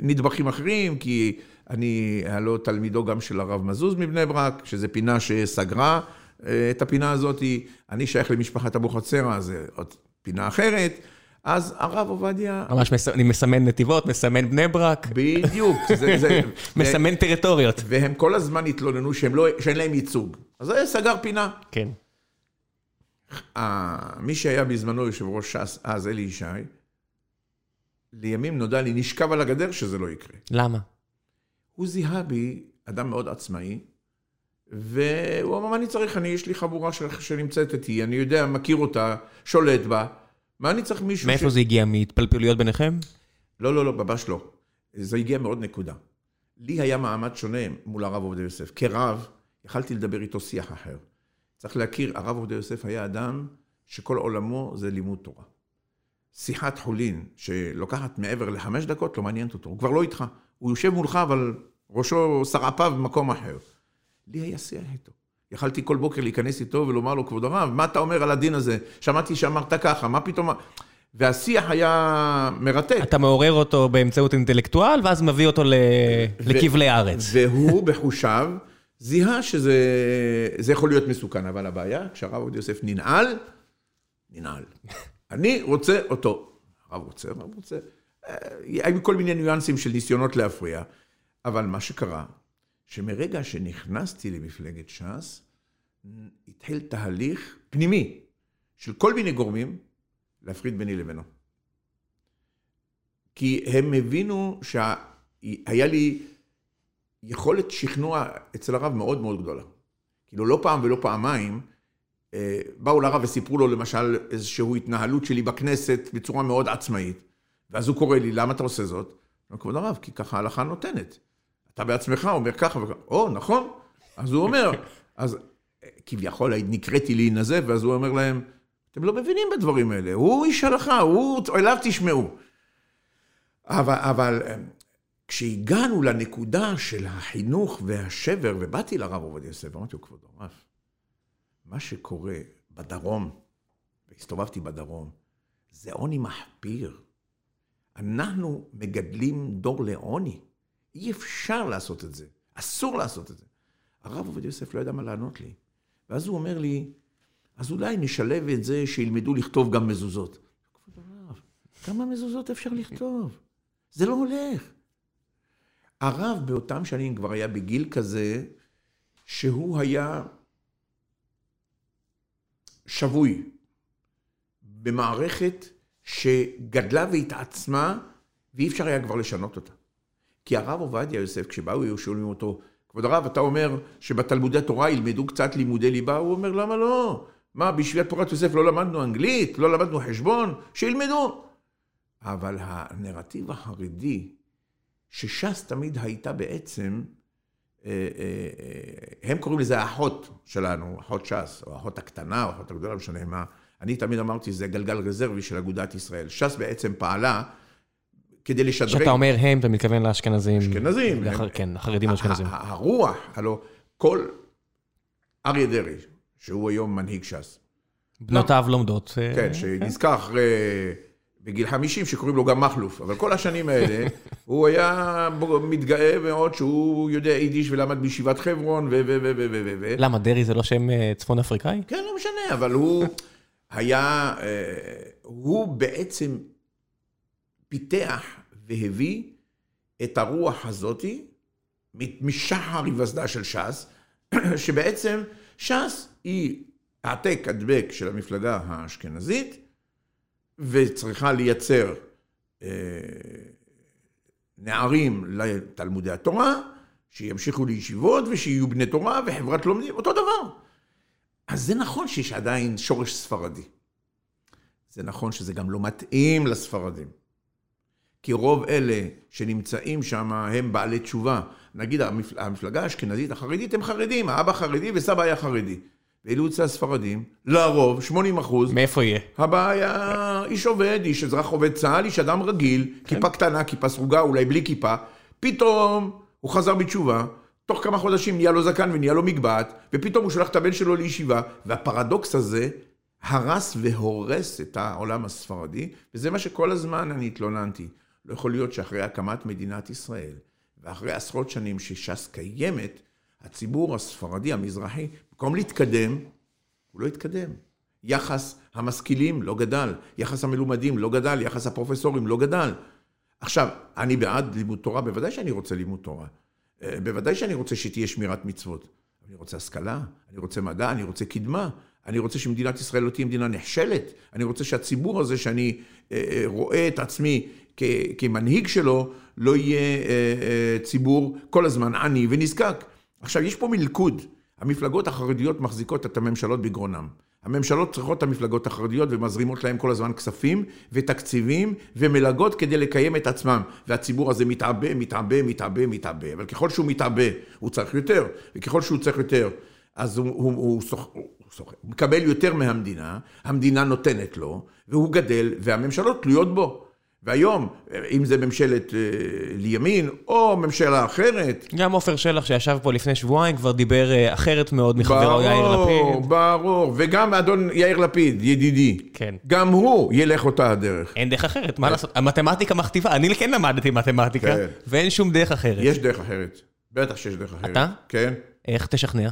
נדבכים אחרים, כי אני הלא תלמידו גם של הרב מזוז מבני ברק, שזו פינה שסגרה אה, את הפינה הזאת. אני שייך למשפחת אבוחצירא, זה עוד פינה אחרת. אז הרב עובדיה... ממש. אני מסמן נתיבות, מסמן בני ברק. בדיוק. מסמן טריטוריות. והם כל הזמן התלוננו לא, שאין להם ייצוג. אז זה סגר פינה. כן. מי שהיה בזמנו יושב ראש ש"ס, אז אלי ישי, לימים נודע לי, נשכב על הגדר שזה לא יקרה. למה? הוא זיהה בי אדם מאוד עצמאי, והוא אמר, מה אני צריך? אני, יש לי חבורה שנמצאת איתי, אני יודע, מכיר אותה, שולט בה. מה אני צריך מישהו מאיפה ש... זה הגיע? מהתפלפלויות ביניכם? לא, לא, לא, ממש לא. זה הגיע מעוד נקודה. לי היה מעמד שונה מול הרב עובדיה יוסף. כרב, יכלתי לדבר איתו שיח אחר. צריך להכיר, הרב עובדיה יוסף היה אדם שכל עולמו זה לימוד תורה. שיחת חולין שלוקחת מעבר לחמש דקות, לא מעניינת אותו, הוא כבר לא איתך. הוא יושב מולך, אבל ראשו שרעפיו במקום אחר. לי היה שיח איתו. יכלתי כל בוקר להיכנס איתו ולומר לו, כבוד הרב, מה אתה אומר על הדין הזה? שמעתי שאמרת ככה, מה פתאום... והשיח היה מרתק. אתה מעורר אותו באמצעות אינטלקטואל, ואז מביא אותו ל... לכבלי הארץ. והוא בחושיו זיהה שזה יכול להיות מסוכן, אבל הבעיה, כשהרב עובדיה יוסף ננעל, ננעל. אני רוצה אותו. הרב רוצה, הרב רוצה. אה, היו כל מיני ניואנסים של ניסיונות להפריע, אבל מה שקרה, שמרגע שנכנסתי למפלגת ש"ס, התחיל תהליך פנימי של כל מיני גורמים להפריד ביני לבינו. כי הם הבינו שהיה לי יכולת שכנוע אצל הרב מאוד מאוד גדולה. כאילו לא פעם ולא פעמיים, אה, באו לרב וסיפרו לו למשל איזושהי התנהלות שלי בכנסת בצורה מאוד עצמאית, ואז הוא קורא לי, למה אתה עושה זאת? כבוד הרב, כי ככה ההלכה נותנת. אתה בעצמך אומר ככה וככה, או, נכון. אז הוא אומר, אז כביכול נקראתי להינזב, ואז הוא אומר להם, אתם לא מבינים בדברים האלה, הוא איש הלכה, הוא, אליו תשמעו. אבל, אבל כשהגענו לנקודה של החינוך והשבר, ובאתי לרב עובדיה יוסף, אמרתי לו, כבוד הרב, מה שקורה בדרום, והסתובבתי בדרום, זה עוני מחפיר. אנחנו מגדלים דור לעוני. אי אפשר לעשות את זה, אסור לעשות את זה. הרב עובדיה יוסף לא ידע מה לענות לי. ואז הוא אומר לי, אז אולי נשלב את זה שילמדו לכתוב גם מזוזות. כבוד הרב, כמה מזוזות אפשר לכתוב? זה לא הולך. הרב באותם שנים כבר היה בגיל כזה, שהוא היה שבוי במערכת שגדלה והתעצמה, ואי אפשר היה כבר לשנות אותה. כי הרב עובדיה יוסף, כשבאו היו שואלים אותו, כבוד הרב, אתה אומר שבתלמודי תורה ילמדו קצת לימודי ליבה? הוא אומר, למה לא? מה, בישיבת פורת יוסף לא למדנו אנגלית? לא למדנו חשבון? שילמדו. אבל הנרטיב החרדי, שש"ס תמיד הייתה בעצם, אה, אה, הם קוראים לזה האחות שלנו, אחות ש"ס, או האחות הקטנה, או האחות הגדולה, לא משנה מה. אני תמיד אמרתי, זה גלגל רזרבי של אגודת ישראל. ש"ס בעצם פעלה כדי לשדרג... כשאתה אומר הם, אתה מתכוון לאשכנזים. אשכנזים. לאחר, כן, החרדים האשכנזים. הרוח, הלוא כל אריה דרעי, שהוא היום מנהיג ש"ס. בנותיו לומדות. אה, כן, שנזכר אחרי... בגיל 50, שקוראים לו גם מכלוף, אבל כל השנים האלה, הוא היה מתגאה מאוד שהוא יודע יידיש ולמד בישיבת חברון ו... ו... ו... ו... ו... ו... למה, דרעי זה לא שם אה, צפון אפריקאי? כן, לא משנה, אבל הוא היה... אה, הוא בעצם פיתח והביא את הרוח הזאתי משחר היווסדה של ש"ס, שבעצם ש"ס היא העתק הדבק של המפלגה האשכנזית, וצריכה לייצר אה, נערים לתלמודי התורה, שימשיכו לישיבות ושיהיו בני תורה וחברת לומדים, אותו דבר. אז זה נכון שיש עדיין שורש ספרדי. זה נכון שזה גם לא מתאים לספרדים. כי רוב אלה שנמצאים שם הם בעלי תשובה. נגיד המפלגה האשכנזית החרדית הם חרדים, האבא חרדי וסבא היה חרדי. ואילו אצל הספרדים, לרוב, 80 אחוז. מאיפה יהיה? הבא היה איש עובד, איש אזרח עובד צה"ל, איש אדם רגיל, כן. כיפה קטנה, כיפה סרוגה, אולי בלי כיפה. פתאום הוא חזר בתשובה, תוך כמה חודשים נהיה לו זקן ונהיה לו מגבעת, ופתאום הוא שולח את הבן שלו לישיבה, והפרדוקס הזה הרס והורס את העולם הספרדי, וזה מה שכל הזמן אני התלוננתי. לא יכול להיות שאחרי הקמת מדינת ישראל, ואחרי עשרות שנים שש"ס קיימת, הציבור הספרדי, המזרחי, במקום להתקדם, הוא לא התקדם. יחס המשכילים לא גדל, יחס המלומדים לא גדל, יחס הפרופסורים לא גדל. עכשיו, אני בעד לימוד תורה, בוודאי שאני רוצה לימוד תורה. אה, בוודאי שאני רוצה שתהיה שמירת מצוות. אני רוצה השכלה, אני רוצה מדע, אני רוצה קדמה. אני רוצה שמדינת ישראל לא תהיה מדינה נחשלת. אני רוצה שהציבור הזה, שאני אה, אה, רואה את עצמי כמנהיג שלו, לא יהיה ציבור כל הזמן עני ונזקק. עכשיו, יש פה מלכוד. המפלגות החרדיות מחזיקות את הממשלות בגרונם. הממשלות צריכות את המפלגות החרדיות ומזרימות להם כל הזמן כספים ותקציבים ומלגות כדי לקיים את עצמם. והציבור הזה מתעבה, מתעבה, מתעבה, מתעבה. אבל ככל שהוא מתעבה, הוא צריך יותר, וככל שהוא צריך יותר, אז הוא, הוא, הוא, סוח, הוא, סוח, הוא מקבל יותר מהמדינה, המדינה נותנת לו, והוא גדל, והממשלות תלויות בו. והיום, אם זה ממשלת אה, לימין או ממשלה אחרת... גם עופר שלח שישב פה לפני שבועיים כבר דיבר אה, אחרת מאוד מחברו יאיר לפיד. ברור, ברור. וגם אדון יאיר לפיד, ידידי. כן. גם הוא ילך אותה הדרך. אין דרך אחרת, מה לעשות? המתמטיקה מכתיבה. אני כן למדתי מתמטיקה, כן. ואין שום דרך אחרת. יש דרך אחרת. בטח שיש דרך אחרת. אתה? כן. איך תשכנע?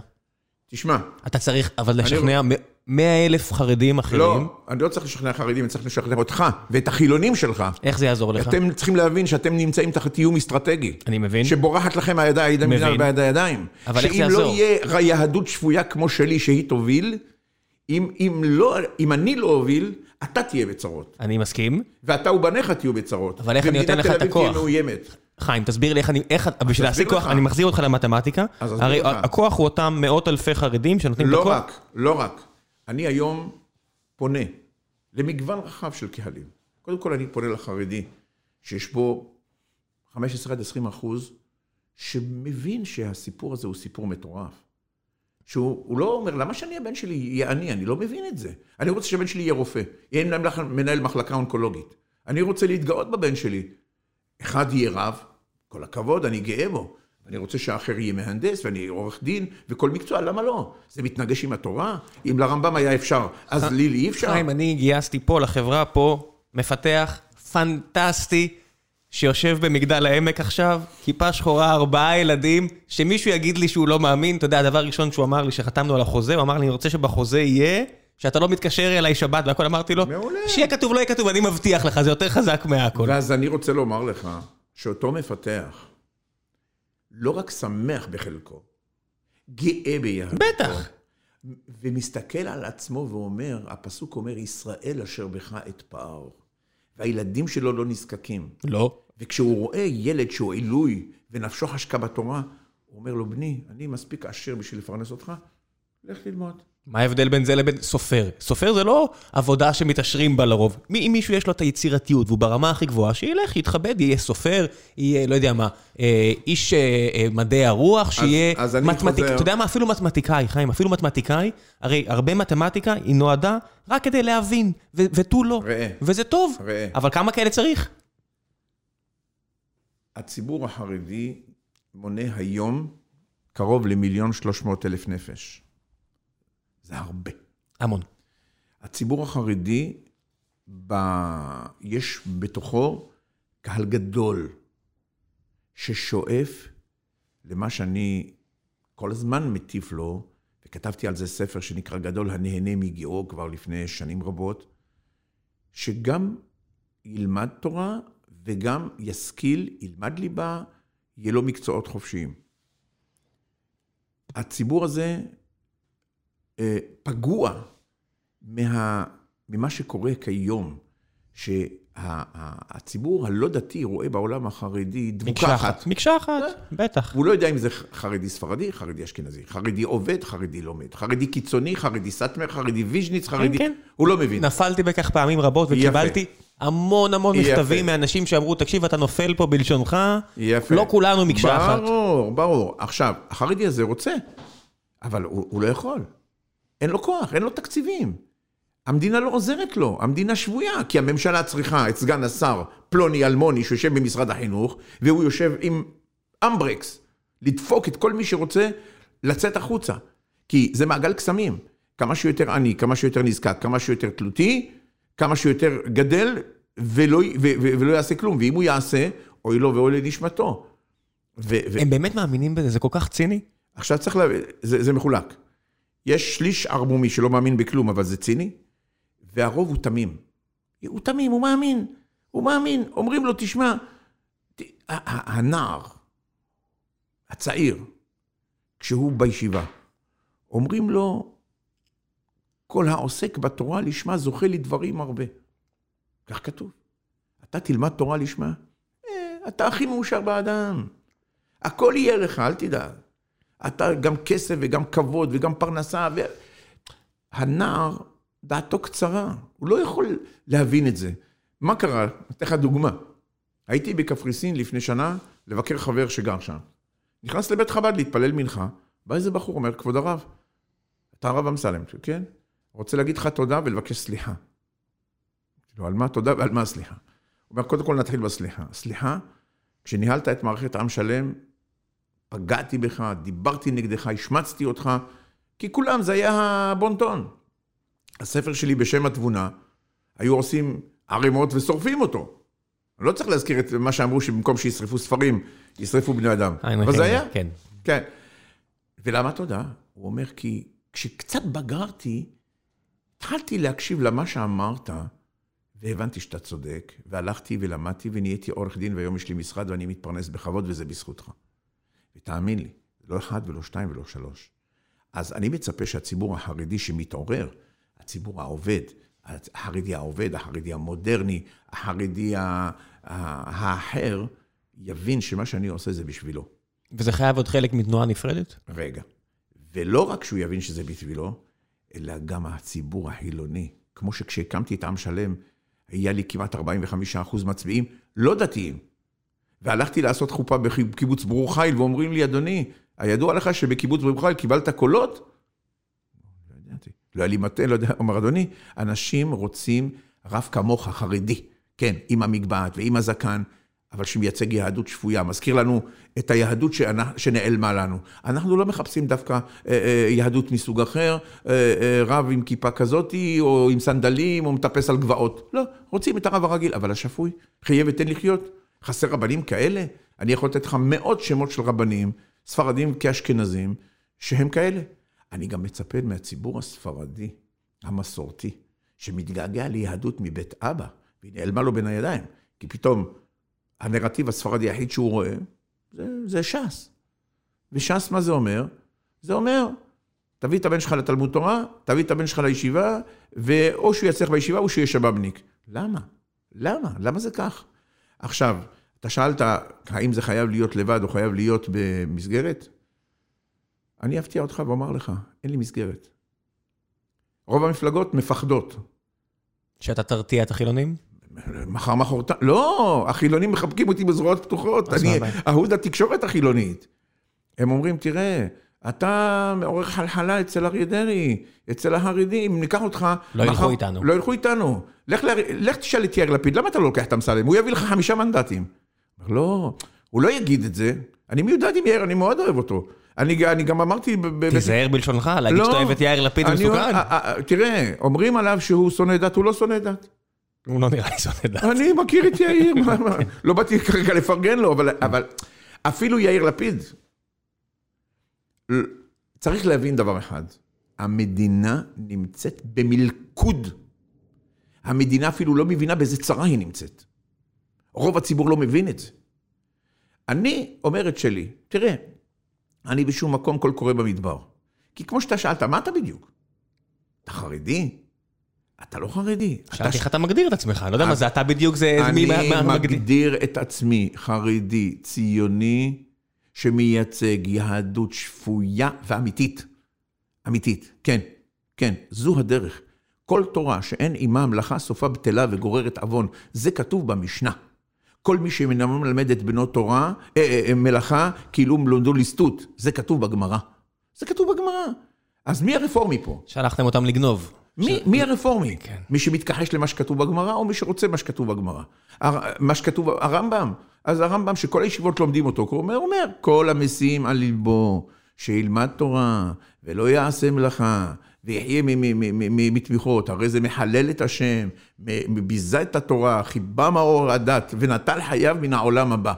תשמע. אתה צריך אבל לשכנע 100 אלף חרדים אחרים. לא, אני לא צריך לשכנע חרדים, אני צריך לשכנע אותך ואת החילונים שלך. איך זה יעזור לך? אתם צריכים להבין שאתם נמצאים תחת איום אסטרטגי. אני מבין. שבורחת לכם הידיים ביד הידיים. אבל איך זה יעזור? שאם לא יהיה יהדות שפויה כמו שלי שהיא תוביל, אם, אם, לא, אם אני לא אוביל, אתה תהיה בצרות. אני מסכים. ואתה ובניך תהיו בצרות. אבל איך אני נותן לך את הכוח? ומדינת תל אביב תהיה מאוימת. חיים, תסביר לי איך אני, איך, בשביל להשיג כוח, אני מחזיר אותך למתמטיקה. הרי הכוח הוא אותם מאות אלפי חרדים שנותנים את הכוח. לא רק, לא רק. אני היום פונה למגוון רחב של קהלים. קודם כל אני פונה לחרדי, שיש בו 15 עד 20 אחוז, שמבין שהסיפור הזה הוא סיפור מטורף. שהוא לא אומר, למה שאני הבן שלי יהיה עני? אני לא מבין את זה. אני רוצה שהבן שלי יהיה רופא, יהיה מנהל מחלקה אונקולוגית. אני רוצה להתגאות בבן שלי. אחד יהיה רב, כל הכבוד, אני גאה בו. אני רוצה שהאחר יהיה מהנדס ואני עורך דין וכל מקצוע, למה לא? זה מתנגש עם התורה? אם לרמב"ם היה אפשר, אז לי אי אפשר? חיים, אני גייסתי פה לחברה פה, מפתח פנטסטי, שיושב במגדל העמק עכשיו, כיפה שחורה, ארבעה ילדים, שמישהו יגיד לי שהוא לא מאמין, אתה יודע, הדבר הראשון שהוא אמר לי, שחתמנו על החוזה, הוא אמר לי, אני רוצה שבחוזה יהיה... שאתה לא מתקשר אליי שבת והכל, אמרתי לו, מעולה. שיהיה כתוב, לא יהיה כתוב, אני מבטיח לך, זה יותר חזק מהכל. ואז אני רוצה לומר לך, שאותו מפתח, לא רק שמח בחלקו, גאה ביהדותו. בטח. ומסתכל על עצמו ואומר, הפסוק אומר, ישראל אשר בך אתפאר. והילדים שלו לא נזקקים. לא. וכשהוא רואה ילד שהוא עילוי ונפשו חשקה בתורה, הוא אומר לו, בני, אני מספיק עשיר בשביל לפרנס אותך, לך ללמוד. מה ההבדל בין זה לבין סופר? סופר זה לא עבודה שמתעשרים בה לרוב. אם מישהו יש לו את היצירתיות והוא ברמה הכי גבוהה, שילך, יתכבד, יהיה סופר, יהיה, לא יודע מה, אה, איש אה, אה, מדעי הרוח, שיהיה מתמטיקאי. אתה יודע מה, אפילו מתמטיקאי, חיים, אפילו מתמטיקאי, הרי הרבה מתמטיקה היא נועדה רק כדי להבין, ותו לא. ראה. וזה טוב, ראה. אבל כמה כאלה צריך? הציבור החרדי מונה היום קרוב למיליון שלוש מאות אלף נפש. זה הרבה. המון. הציבור החרדי, ב... יש בתוכו קהל גדול ששואף למה שאני כל הזמן מטיף לו, וכתבתי על זה ספר שנקרא גדול הנהנה מגיאו כבר לפני שנים רבות, שגם ילמד תורה וגם ישכיל, ילמד ליבה, יהיה לו מקצועות חופשיים. הציבור הזה פגוע מה, ממה שקורה כיום, שהציבור הלא דתי רואה בעולם החרדי דבוקה אחת. מקשה אחת, אה? בטח. הוא לא יודע אם זה חרדי ספרדי, חרדי אשכנזי, חרדי עובד, חרדי לומד, חרדי קיצוני, חרדי סאטמר, חרדי ויז'ניץ, חרדי... כן, כן. הוא לא מבין. נפלתי בכך פעמים רבות וקיבלתי המון המון מכתבים מאנשים שאמרו, תקשיב, אתה נופל פה בלשונך, יפה. לא כולנו מקשה אחת. ברור, ברור. עכשיו, החרדי הזה רוצה, אבל הוא, הוא לא יכול. אין לו כוח, אין לו תקציבים. המדינה לא עוזרת לו, המדינה שבויה, כי הממשלה צריכה את סגן השר פלוני אלמוני שיושב במשרד החינוך, והוא יושב עם אמברקס, לדפוק את כל מי שרוצה לצאת החוצה. כי זה מעגל קסמים. כמה שיותר עני, כמה שיותר נזקק, כמה שיותר תלותי, כמה שיותר גדל ולא, ו, ו, ולא יעשה כלום. ואם הוא יעשה, אוי לו ואוי לנשמתו. ו, ו... הם באמת מאמינים בזה? זה כל כך ציני? עכשיו צריך להבין, זה, זה מחולק. יש שליש ערמומי שלא מאמין בכלום, אבל זה ציני, והרוב הוא תמים. הוא תמים, הוא מאמין. הוא מאמין. אומרים לו, תשמע, הנער, הצעיר, כשהוא בישיבה, אומרים לו, כל העוסק בתורה לשמה זוכה לדברים הרבה. כך כתוב. אתה תלמד תורה לשמה, אה, אתה הכי מאושר באדם. הכל יהיה לך, אל תדאג. אתה גם כסף וגם כבוד וגם פרנסה. ו... הנער, דעתו קצרה, הוא לא יכול להבין את זה. מה קרה? אתן לך דוגמה. הייתי בקפריסין לפני שנה לבקר חבר שגר שם. נכנס לבית חב"ד להתפלל מנחה, בא איזה בחור, אומר, כבוד הרב, אתה הרב אמסלם, כן? רוצה להגיד לך תודה ולבקש סליחה. כאילו, על מה תודה ועל מה סליחה? הוא אומר, קודם כל נתחיל בסליחה. סליחה, כשניהלת את מערכת עם שלם, פגעתי בך, דיברתי נגדך, השמצתי אותך, כי כולם, זה היה הבונטון. הספר שלי בשם התבונה, היו עושים ערימות ושורפים אותו. אני לא צריך להזכיר את מה שאמרו שבמקום שישרפו ספרים, ישרפו בני אדם. אבל זה היה? כן. כן. ולמה תודה? הוא אומר, כי כשקצת בגרתי, התחלתי להקשיב למה שאמרת, והבנתי שאתה צודק, והלכתי ולמדתי ונהייתי עורך דין, והיום יש לי משרד ואני מתפרנס בכבוד, וזה בזכותך. ותאמין לי, לא אחד ולא שתיים ולא שלוש. אז אני מצפה שהציבור החרדי שמתעורר, הציבור העובד, החרדי העובד, החרדי המודרני, החרדי האחר, יבין שמה שאני עושה זה בשבילו. וזה חייב להיות חלק מתנועה נפרדת? רגע. ולא רק שהוא יבין שזה בשבילו, אלא גם הציבור החילוני. כמו שכשהקמתי את עם שלם, היה לי כמעט 45% מצביעים לא דתיים. והלכתי לעשות חופה בקיבוץ ברור חיל, ואומרים לי, אדוני, הידוע לך שבקיבוץ ברור חיל קיבלת קולות? לא ידעתי. לא היה לי מטה, לא יודע, אומר, אדוני, אנשים רוצים רב כמוך, חרדי, כן, עם המגבעת ועם הזקן, אבל שמייצג יהדות שפויה, מזכיר לנו את היהדות שנעלמה לנו. אנחנו לא מחפשים דווקא אה, אה, יהדות מסוג אחר, אה, רב עם כיפה כזאתי, או עם סנדלים, או מטפס על גבעות. לא, רוצים את הרב הרגיל, אבל השפוי, חיה ותן לחיות. חסר רבנים כאלה? אני יכול לתת לך מאות שמות של רבנים, ספרדים כאשכנזים, שהם כאלה. אני גם מצפה מהציבור הספרדי, המסורתי, שמתגעגע ליהדות מבית אבא, והיא נעלמה לו בין הידיים, כי פתאום הנרטיב הספרדי היחיד שהוא רואה, זה, זה ש"ס. וש"ס, מה זה אומר? זה אומר, תביא את הבן שלך לתלמוד תורה, תביא את הבן שלך לישיבה, ואו שהוא יצליח בישיבה או שהוא יהיה שבבניק. למה? למה? למה זה כך? עכשיו, אתה שאלת, האם זה חייב להיות לבד או חייב להיות במסגרת? אני אפתיע אותך ואומר לך, אין לי מסגרת. רוב המפלגות מפחדות. שאתה תרתיע את החילונים? מחר מחרתיים, לא, החילונים מחבקים אותי בזרועות פתוחות, אני אהוד התקשורת החילונית. הם אומרים, תראה, אתה מעורר חלחלה אצל אריה דרעי, אצל החרדים, ניקח אותך... לא ילכו איתנו. לא ילכו איתנו. לך, לך, לך תשאל את יאיר לפיד, למה אתה לא לוקח את אמסלם? הוא יביא לך חמישה מנדטים. לא, הוא לא יגיד את זה. אני מיודד עם יאיר, אני מאוד אוהב אותו. אני, אני גם אמרתי... תיזהר בלשונך, להגיד לא, שאתה אוהב את יאיר לפיד מסוכן. תראה, אומרים עליו שהוא שונא דת, הוא לא שונא דת. הוא לא נראה לי שונא דת. אני מכיר את יאיר, לא באתי כרגע לפרגן לו, אבל אפילו יאיר לפיד, צריך להבין דבר אחד, המדינה נמצאת במלכוד. המדינה אפילו לא מבינה באיזה צרה היא נמצאת. רוב הציבור לא מבין את זה. אני אומר את שלי, תראה, אני בשום מקום קול קורא במדבר. כי כמו שאתה שאלת, מה אתה בדיוק? אתה חרדי? אתה לא חרדי. שאלתי איך אתה מגדיר את עצמך, לא יודע מה זה אתה בדיוק, זה מי. אני מגדיר את עצמי חרדי, ציוני, שמייצג יהדות שפויה ואמיתית. אמיתית, כן, כן, זו הדרך. כל תורה שאין עימה מלאכה סופה בטלה וגוררת עוון, זה כתוב במשנה. כל מי שמלמד את בנו תורה, אה, אה, אה, מלאכה, כאילו מלונדו ליסטות, זה כתוב בגמרא. זה כתוב בגמרא. אז מי הרפורמי פה? שלחתם אותם לגנוב. מי, ש... מי הרפורמי? כן. מי שמתכחש למה שכתוב בגמרא, או מי שרוצה מה שכתוב בגמרא? הר... מה שכתוב, הרמב"ם, אז הרמב"ם, שכל הישיבות לומדים אותו, הוא אומר, אומר, כל המשים על ליבו, שילמד תורה, ולא יעשה מלאכה, ויחיה מתמיכות, הרי זה מחלל את השם, ביזה את התורה, חיבה מאור הדת, ונטל חייו מן העולם הבא.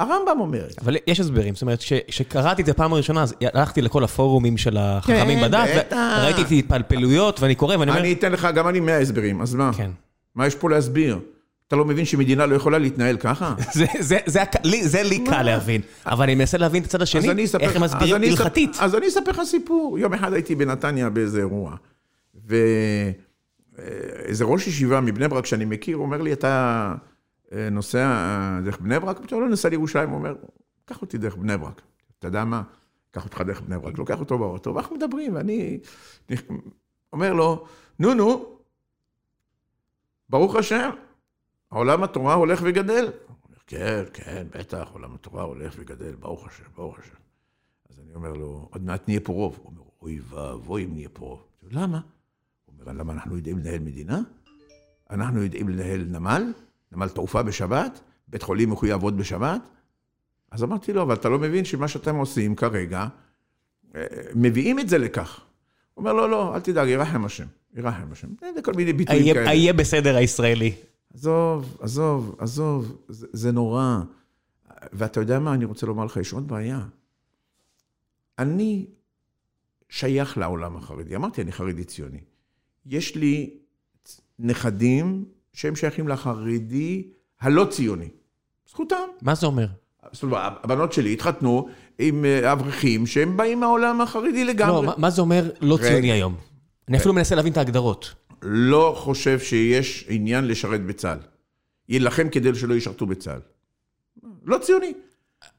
הרמב"ם אומר. אבל יש הסברים, זאת אומרת, כשקראתי את זה פעם ראשונה, אז הלכתי לכל הפורומים של החכמים כן, בדת, וראיתי את התפלפלויות, ואני קורא, ואני אומר... אני אתן לך, גם אני מאה הסברים, אז מה? כן. מה יש פה להסביר? אתה לא מבין שמדינה לא יכולה להתנהל ככה? זה לי קל להבין, אבל אני מנסה להבין את הצד השני, איך הם מסבירים הלכתית. אז אני אספר לך סיפור. יום אחד הייתי בנתניה באיזה אירוע, ואיזה ראש ישיבה מבני ברק שאני מכיר, אומר לי, אתה אה, נוסע דרך בני ברק? פתאום לא נסע לירושלים, הוא אומר, קח אותי דרך בני ברק. אתה יודע מה? קח אותך דרך בני ברק. לוקח אותו באוטו, ואנחנו מדברים, ואני אומר לו, נו, נו, ברוך השם. עולם התורה הולך וגדל. כן, כן, בטח, עולם התורה הולך וגדל, ברוך השם, ברוך השם. אז אני אומר לו, עוד מעט נהיה פה רוב. הוא אומר, אוי ואבוי אם נהיה פה רוב. למה? הוא אומר, למה אנחנו יודעים לנהל מדינה? אנחנו יודעים לנהל נמל, נמל תעופה בשבת, בית חולים מחויב לעבוד בשבת. אז אמרתי לו, אבל אתה לא מבין שמה שאתם עושים כרגע, אה, מביאים את זה לכך. הוא אומר, לא, לא, אל תדאג, ירחם השם, ירחם השם. זה כל מיני ביטויים כאלה. אהיה בסדר הישראלי. עזוב, עזוב, עזוב, זה, זה נורא. ואתה יודע מה, אני רוצה לומר לך, יש עוד בעיה. אני שייך לעולם החרדי. אמרתי, אני חרדי ציוני. יש לי נכדים שהם שייכים לחרדי הלא ציוני. זכותם. מה זה אומר? זאת אומרת, הבנות שלי התחתנו עם אה, אברכים שהם באים מהעולם החרדי לגמרי. לא, מה זה אומר לא ציוני היום? אני אפילו מנסה להבין את ההגדרות. לא חושב שיש עניין לשרת בצה"ל. יילחם כדי שלא ישרתו בצה"ל. לא ציוני.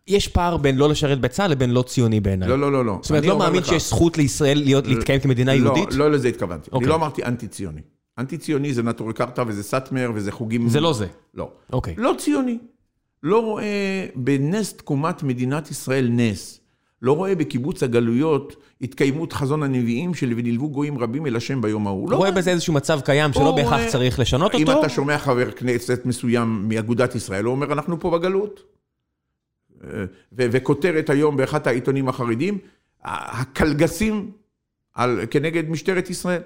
יש פער בין לא לשרת בצה"ל לבין לא ציוני בעיניי. לא, לא, לא, לא. זאת אומרת, לא מאמין לך... שיש זכות לישראל להיות, להתקיים כמדינה לא, יהודית? לא, לא לזה התכוונתי. Okay. אני אוקיי. לא אמרתי אנטי-ציוני. אנטי-ציוני זה נטורי קרתא וזה סאטמר וזה חוגים... זה לא זה. לא. אוקיי. Okay. לא ציוני. לא רואה בנס תקומת מדינת ישראל נס. לא רואה בקיבוץ הגלויות התקיימות חזון הנביאים של ונלוו גויים רבים אל השם ביום ההוא. לא רואה בזה איזשהו מצב קיים שלא בהכרח צריך לשנות אותו? אם אתה שומע חבר כנסת מסוים מאגודת ישראל, הוא אומר, אנחנו פה בגלות. וכותרת היום באחד העיתונים החרדים, הקלגסים כנגד משטרת ישראל.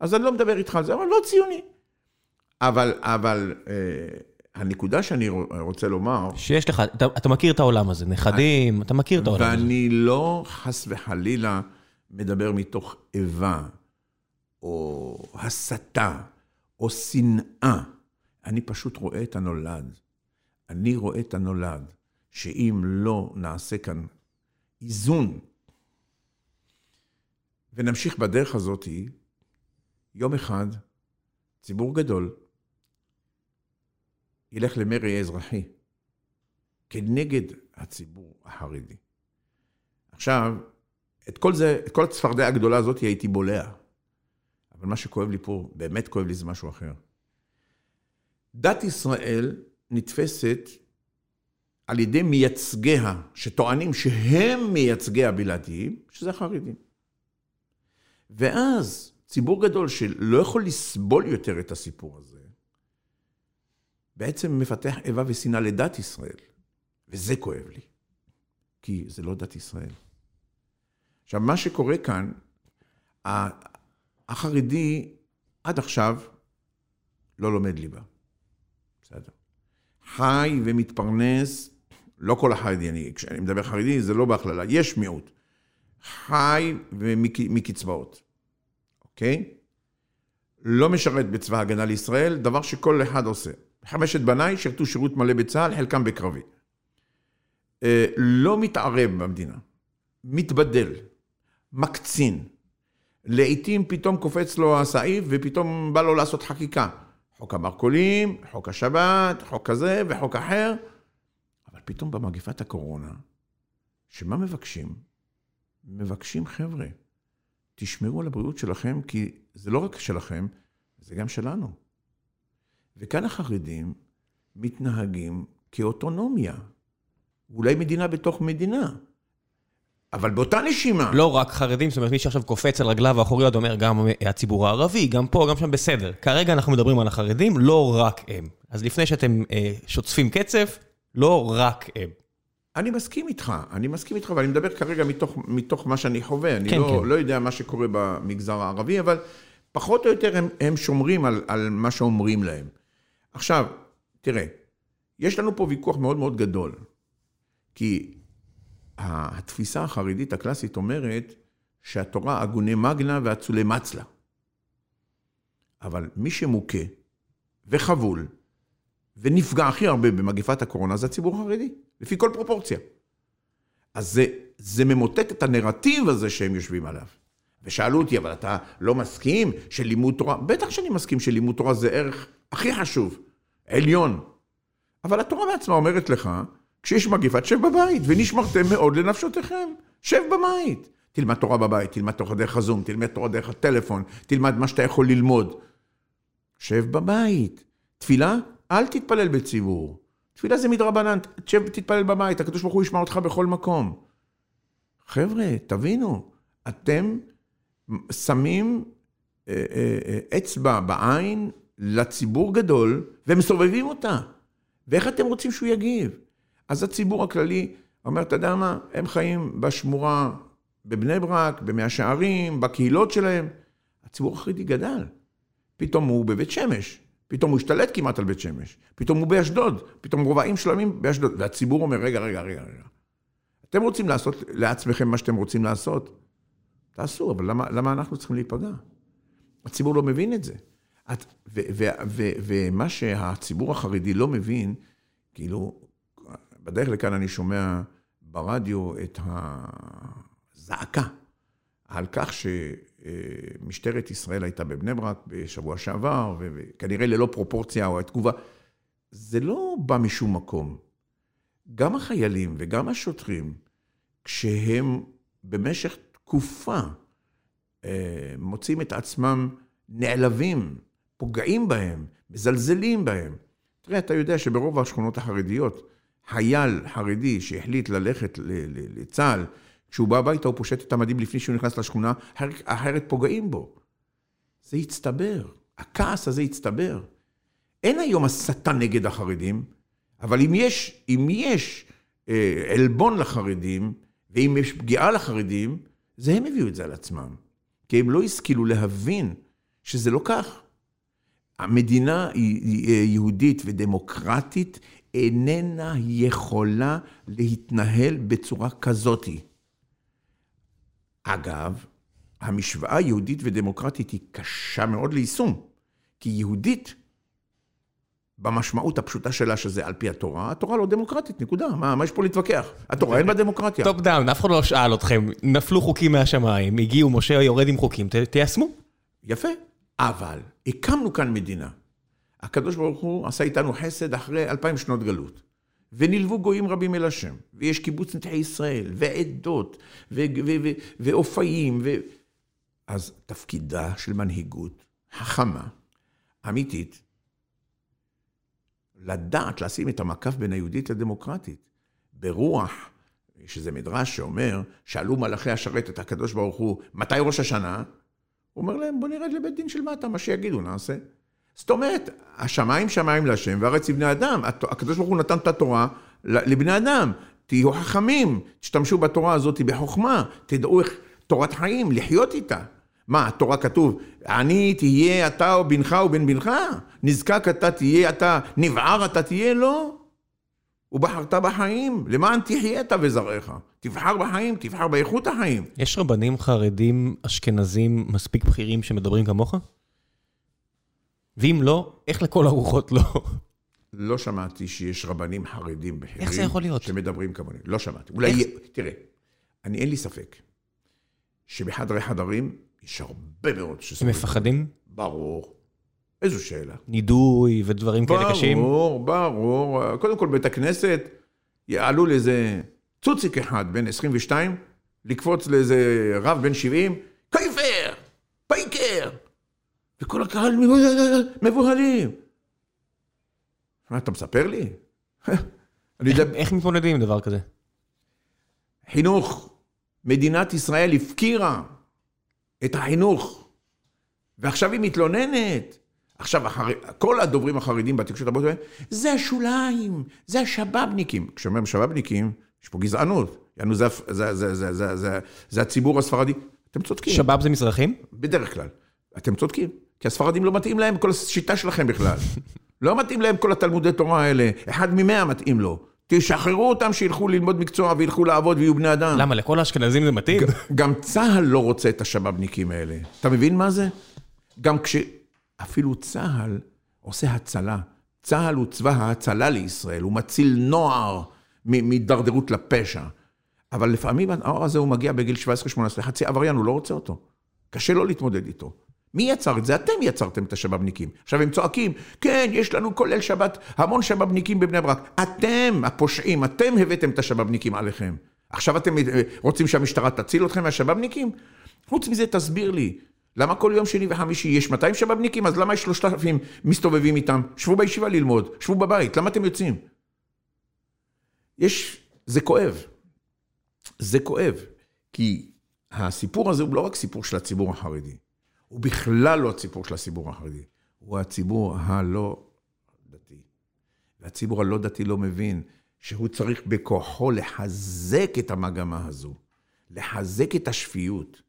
אז אני לא מדבר איתך על זה, אבל לא ציוני. אבל, אבל... הנקודה שאני רוצה לומר... שיש לך, אתה, אתה מכיר את העולם הזה, נכדים, אתה מכיר את העולם ואני הזה. ואני לא חס וחלילה מדבר מתוך איבה, או הסתה, או שנאה. אני פשוט רואה את הנולד. אני רואה את הנולד, שאם לא נעשה כאן איזון, ונמשיך בדרך הזאת, יום אחד, ציבור גדול, ילך למרי אזרחי כנגד הציבור החרדי. עכשיו, את כל זה, את כל הצפרדע הגדולה הזאת הייתי בולע. אבל מה שכואב לי פה, באמת כואב לי, זה משהו אחר. דת ישראל נתפסת על ידי מייצגיה, שטוענים שהם מייצגי הבלעדיים, שזה החרדים. ואז ציבור גדול שלא יכול לסבול יותר את הסיפור הזה, בעצם מפתח איבה ושנאה לדת ישראל. וזה כואב לי, כי זה לא דת ישראל. עכשיו, מה שקורה כאן, החרדי עד עכשיו לא לומד ליבה. בסדר. חי ומתפרנס, לא כל החרדי, אני, כשאני מדבר חרדי זה לא בהכללה, יש מיעוט. חי ומקצבאות, אוקיי? לא משרת בצבא ההגנה לישראל, דבר שכל אחד עושה. חמשת בניי שירתו שירות מלא בצה"ל, חלקם בקרבי. אה, לא מתערב במדינה, מתבדל, מקצין. לעתים פתאום קופץ לו הסעיף ופתאום בא לו לעשות חקיקה. חוק המרכולים, חוק השבת, חוק כזה וחוק אחר. אבל פתאום במגפת הקורונה, שמה מבקשים? מבקשים, חבר'ה, תשמרו על הבריאות שלכם, כי זה לא רק שלכם, זה גם שלנו. וכאן החרדים מתנהגים כאוטונומיה. אולי מדינה בתוך מדינה. אבל באותה נשימה... לא רק חרדים, זאת אומרת, מי שעכשיו קופץ על רגליו האחוריות אומר גם הציבור הערבי, גם פה, גם שם בסדר. כרגע אנחנו מדברים על החרדים, לא רק הם. אז לפני שאתם אה, שוצפים קצף, לא רק הם. אני מסכים איתך, אני מסכים איתך, ואני מדבר כרגע מתוך, מתוך מה שאני חווה. אני כן, לא, כן. לא יודע מה שקורה במגזר הערבי, אבל פחות או יותר הם, הם שומרים על, על מה שאומרים להם. עכשיו, תראה, יש לנו פה ויכוח מאוד מאוד גדול, כי התפיסה החרדית הקלאסית אומרת שהתורה עגוני מגנה ואצולי מצלה. אבל מי שמוכה וחבול ונפגע הכי הרבה במגפת הקורונה זה הציבור החרדי, לפי כל פרופורציה. אז זה, זה ממוטט את הנרטיב הזה שהם יושבים עליו. ושאלו אותי, אבל אתה לא מסכים שלימוד תורה? בטח שאני מסכים שלימוד תורה זה ערך הכי חשוב, עליון. אבל התורה בעצמה אומרת לך, כשיש מגפה, תשב בבית, ונשמרתם מאוד לנפשותיכם. שב בבית. תלמד תורה בבית, תלמד תורה דרך הזום, תלמד תורה דרך הטלפון, תלמד מה שאתה יכול ללמוד. שב בבית. תפילה, אל תתפלל בציבור. תפילה זה מדרבנן, תשב ותתפלל בבית, הקדוש ברוך הוא ישמע אותך בכל מקום. חבר'ה, תבינו, אתם שמים אה, אה, אה, אצבע בעין לציבור גדול ומסובבים אותה. ואיך אתם רוצים שהוא יגיב? אז הציבור הכללי אומר, אתה יודע מה, הם חיים בשמורה בבני ברק, במאה שערים, בקהילות שלהם. הציבור החרדי גדל. פתאום הוא בבית שמש, פתאום הוא השתלט כמעט על בית שמש, פתאום הוא באשדוד, פתאום רובעים שלמים באשדוד, והציבור אומר, רגע, רגע, רגע, רגע. אתם רוצים לעשות לעצמכם מה שאתם רוצים לעשות? תעשו, אבל למה, למה אנחנו צריכים להיפגע? הציבור לא מבין את זה. את, ו, ו, ו, ומה שהציבור החרדי לא מבין, כאילו, בדרך לכאן אני שומע ברדיו את הזעקה על כך שמשטרת ישראל הייתה בבני ברק בשבוע שעבר, וכנראה ללא פרופורציה או התגובה. זה לא בא משום מקום. גם החיילים וגם השוטרים, כשהם במשך תקופה אה, מוצאים את עצמם נעלבים, פוגעים בהם, מזלזלים בהם. תראה, אתה יודע שברוב השכונות החרדיות, חייל חרדי שהחליט ללכת לצה"ל, כשהוא בא הביתה הוא פושט את המדים לפני שהוא נכנס לשכונה, אחרת פוגעים בו. זה הצטבר, הכעס הזה הצטבר. אין היום הסתה נגד החרדים, אבל אם יש, אם יש אה, עלבון לחרדים, ואם יש פגיעה לחרדים, זה הם הביאו את זה על עצמם. כי הם לא השכילו להבין שזה לא כך. המדינה יהודית ודמוקרטית איננה יכולה להתנהל בצורה כזאתי. אגב, המשוואה יהודית ודמוקרטית היא קשה מאוד ליישום, כי יהודית, במשמעות הפשוטה שלה, שזה על פי התורה, התורה לא דמוקרטית, נקודה. מה, מה יש פה להתווכח? התורה אין בה דמוקרטיה. טופ דאון, אף אחד לא שאל אתכם, נפלו חוקים מהשמיים, הגיעו, משה יורד עם חוקים, תיישמו. יפה, אבל הקמנו כאן מדינה. הקדוש ברוך הוא עשה איתנו חסד אחרי אלפיים שנות גלות. ונלוו גויים רבים אל השם, ויש קיבוץ נתחי ישראל, ועדות, ואופיים, ו... אז תפקידה של מנהיגות חכמה, אמיתית, לדעת לשים את המקף בין היהודית לדמוקרטית, ברוח, יש איזה מדרש שאומר, שאלו מלאכי השרת את הקדוש ברוך הוא, מתי ראש השנה? הוא אומר להם, בוא נרד לבית דין של מטה, מה שיגידו נעשה. זאת אומרת, השמיים שמיים להשם והארץ לבני אדם. הקדוש ברוך הוא נתן את התורה לבני אדם. תהיו חכמים, תשתמשו בתורה הזאת בחוכמה, תדעו איך תורת חיים, לחיות איתה. מה, התורה כתוב, אני תהיה אתה או בנך או בן בנך? נזקק אתה תהיה אתה, נבער אתה תהיה? לא. ובחרת בחיים, למען תחיה אתה וזרעך. תבחר בחיים, תבחר באיכות החיים. יש רבנים חרדים אשכנזים מספיק בכירים שמדברים כמוך? ואם לא, איך לכל הרוחות לא? לא שמעתי שיש רבנים חרדים בכירים. איך זה יכול להיות? שמדברים כמוני. לא שמעתי. אולי, איך... תראה, אני אין לי ספק שבחדרי חדרים יש הרבה מאוד שסובבים. הם מפחדים? ברור. איזו שאלה. נידוי ודברים ברור, כאלה קשים? ברור, ברור. קודם כל, בית הכנסת, יעלו לאיזה צוציק אחד בן 22, לקפוץ לאיזה רב בן 70, קייפר! פייקר! וכל הקהל מבוהלים. מה, אתה מספר לי? איך מתמודדים עם דבר כזה? חינוך. מדינת ישראל הפקירה את החינוך, ועכשיו היא מתלוננת. עכשיו, כל הדוברים החרדים בתקשורת הבאות זה השוליים, זה השבאבניקים. כשאומרים שבאבניקים, יש פה גזענות. יענו, זה, זה, זה, זה, זה, זה, זה הציבור הספרדי. אתם צודקים. שבאב זה מזרחים? בדרך כלל. אתם צודקים. כי הספרדים לא מתאים להם כל השיטה שלכם בכלל. לא מתאים להם כל התלמודי תורה האלה. אחד ממאה מתאים לו. תשחררו אותם שילכו ללמוד מקצוע וילכו לעבוד ויהיו בני אדם. למה, לכל האשכנזים זה מתאים? גם צה"ל לא רוצה את השב"בניקים האלה. אתה מבין מה זה? גם כש... אפילו צה"ל עושה הצלה. צה"ל הוא צבא ההצלה לישראל, הוא מציל נוער מהידרדרות לפשע. אבל לפעמים הנוער הזה הוא מגיע בגיל 17-18, חצי עבריין, הוא לא רוצה אותו. קשה לו להתמודד איתו. מי יצר את זה? אתם יצרתם את השב"בניקים. עכשיו הם צועקים, כן, יש לנו כולל שבת, המון שב"בניקים בבני ברק. אתם, הפושעים, אתם הבאתם את השב"בניקים עליכם. עכשיו אתם אה, רוצים שהמשטרה תציל אתכם מהשב"בניקים? חוץ מזה, תסביר לי, למה כל יום שני וחמישי יש 200 שב"בניקים? אז למה יש 3,000 מסתובבים איתם? שבו בישיבה ללמוד, שבו בבית, למה אתם יוצאים? יש, זה כואב. זה כואב, כי הסיפור הזה הוא לא רק סיפור של הציבור החרדי. הוא בכלל לא הציבור של הציבור החרדי, הוא הציבור הלא דתי. והציבור הלא דתי לא מבין שהוא צריך בכוחו לחזק את המגמה הזו, לחזק את השפיות.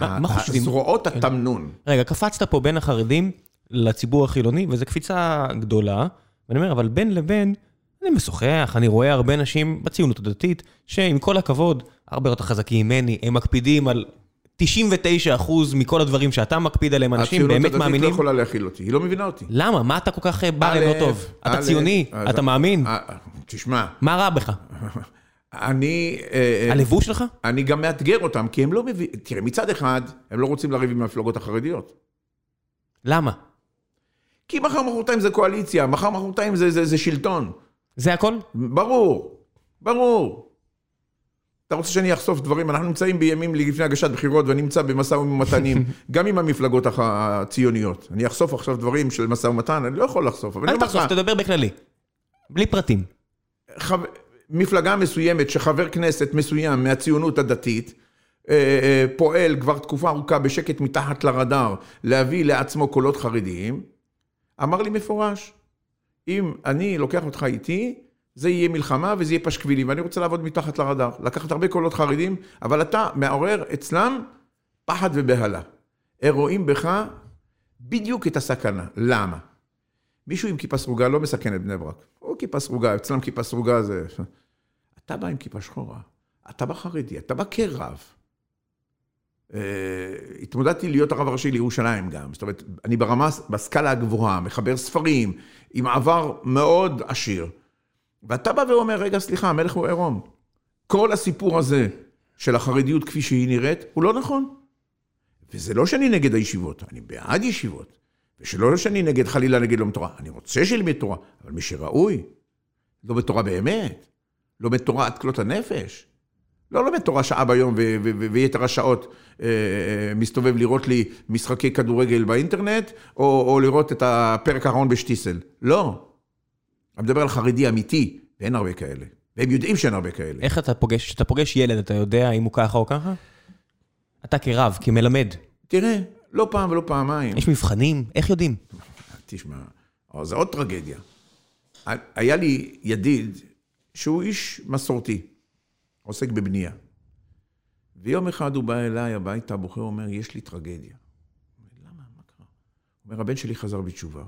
מה חושבים? זרועות כן. התמנון. רגע, קפצת פה בין החרדים לציבור החילוני, וזו קפיצה גדולה, ואני אומר, אבל בין לבין, אני משוחח, אני רואה הרבה אנשים בציונות הדתית, שעם כל הכבוד, הרבה יותר חזקים ממני, הם מקפידים על 99 אחוז מכל הדברים שאתה מקפיד עליהם, אנשים באמת מאמינים. הציונות הדתית לא יכולה להכיל אותי, היא לא מבינה אותי. למה? מה אתה כל כך בא להם לא טוב? אתה ציוני? אתה מאמין? תשמע. מה רע בך? אני... אה, הלבוש שלך? אני גם מאתגר אותם, כי הם לא מבינים... תראה, מצד אחד, הם לא רוצים לריב עם המפלגות החרדיות. למה? כי מחר מחרתיים זה קואליציה, מחר מחרתיים זה, זה, זה שלטון. זה הכל? ברור, ברור. אתה רוצה שאני אחשוף דברים? אנחנו נמצאים בימים לפני הגשת בחירות ואני נמצא במשא ומתנים, גם עם המפלגות הציוניות. אני אחשוף עכשיו דברים של משא ומתן, אני לא יכול לחשוף. אל תחשוף, תדבר בכללי. בלי פרטים. חו... מפלגה מסוימת שחבר כנסת מסוים מהציונות הדתית, אה, אה, פועל כבר תקופה ארוכה בשקט מתחת לרדאר להביא לעצמו קולות חרדיים, אמר לי מפורש, אם אני לוקח אותך איתי, זה יהיה מלחמה וזה יהיה פשקווילים, ואני רוצה לעבוד מתחת לרדאר. לקחת הרבה קולות חרדים, אבל אתה מעורר אצלם פחד ובהלה. הם רואים בך בדיוק את הסכנה. למה? מישהו עם כיפה סרוגה לא מסכן את בני ברק. או כיפה סרוגה, אצלם כיפה סרוגה זה... אתה בא עם כיפה שחורה, אתה בא חרדי, אתה בא כרב. אה, התמודדתי להיות הרב הראשי לירושלים גם. זאת אומרת, אני ברמה, בסקאלה הגבוהה, מחבר ספרים, עם עבר מאוד עשיר. ואתה בא ואומר, רגע, סליחה, המלך הוא עירום. כל הסיפור הזה של החרדיות כפי שהיא נראית, הוא לא נכון. וזה לא שאני נגד הישיבות, אני בעד ישיבות. ושלא שאני נגד, חלילה נגד לומד תורה. אני רוצה שילמד תורה, אבל מי שראוי, לא בתורה באמת, לא בתורה עד כלות הנפש. לא לומד תורה שעה ביום ויתר השעות אה, אה, מסתובב לראות לי משחקי כדורגל באינטרנט, או, או לראות את הפרק האחרון בשטיסל. לא. אני מדבר על חרדי אמיתי, ואין הרבה כאלה. והם יודעים שאין הרבה כאלה. איך אתה פוגש, כשאתה פוגש ילד, אתה יודע אם הוא ככה או ככה? אתה כרב, כמלמד. תראה, לא פעם ולא פעמיים. יש מבחנים? איך יודעים? תשמע, זה עוד טרגדיה. היה לי ידיד שהוא איש מסורתי, עוסק בבנייה. ויום אחד הוא בא אליי הביתה, הבוחר אומר, יש לי טרגדיה. למה? מה קרה? הוא אומר, הבן שלי חזר בתשובה.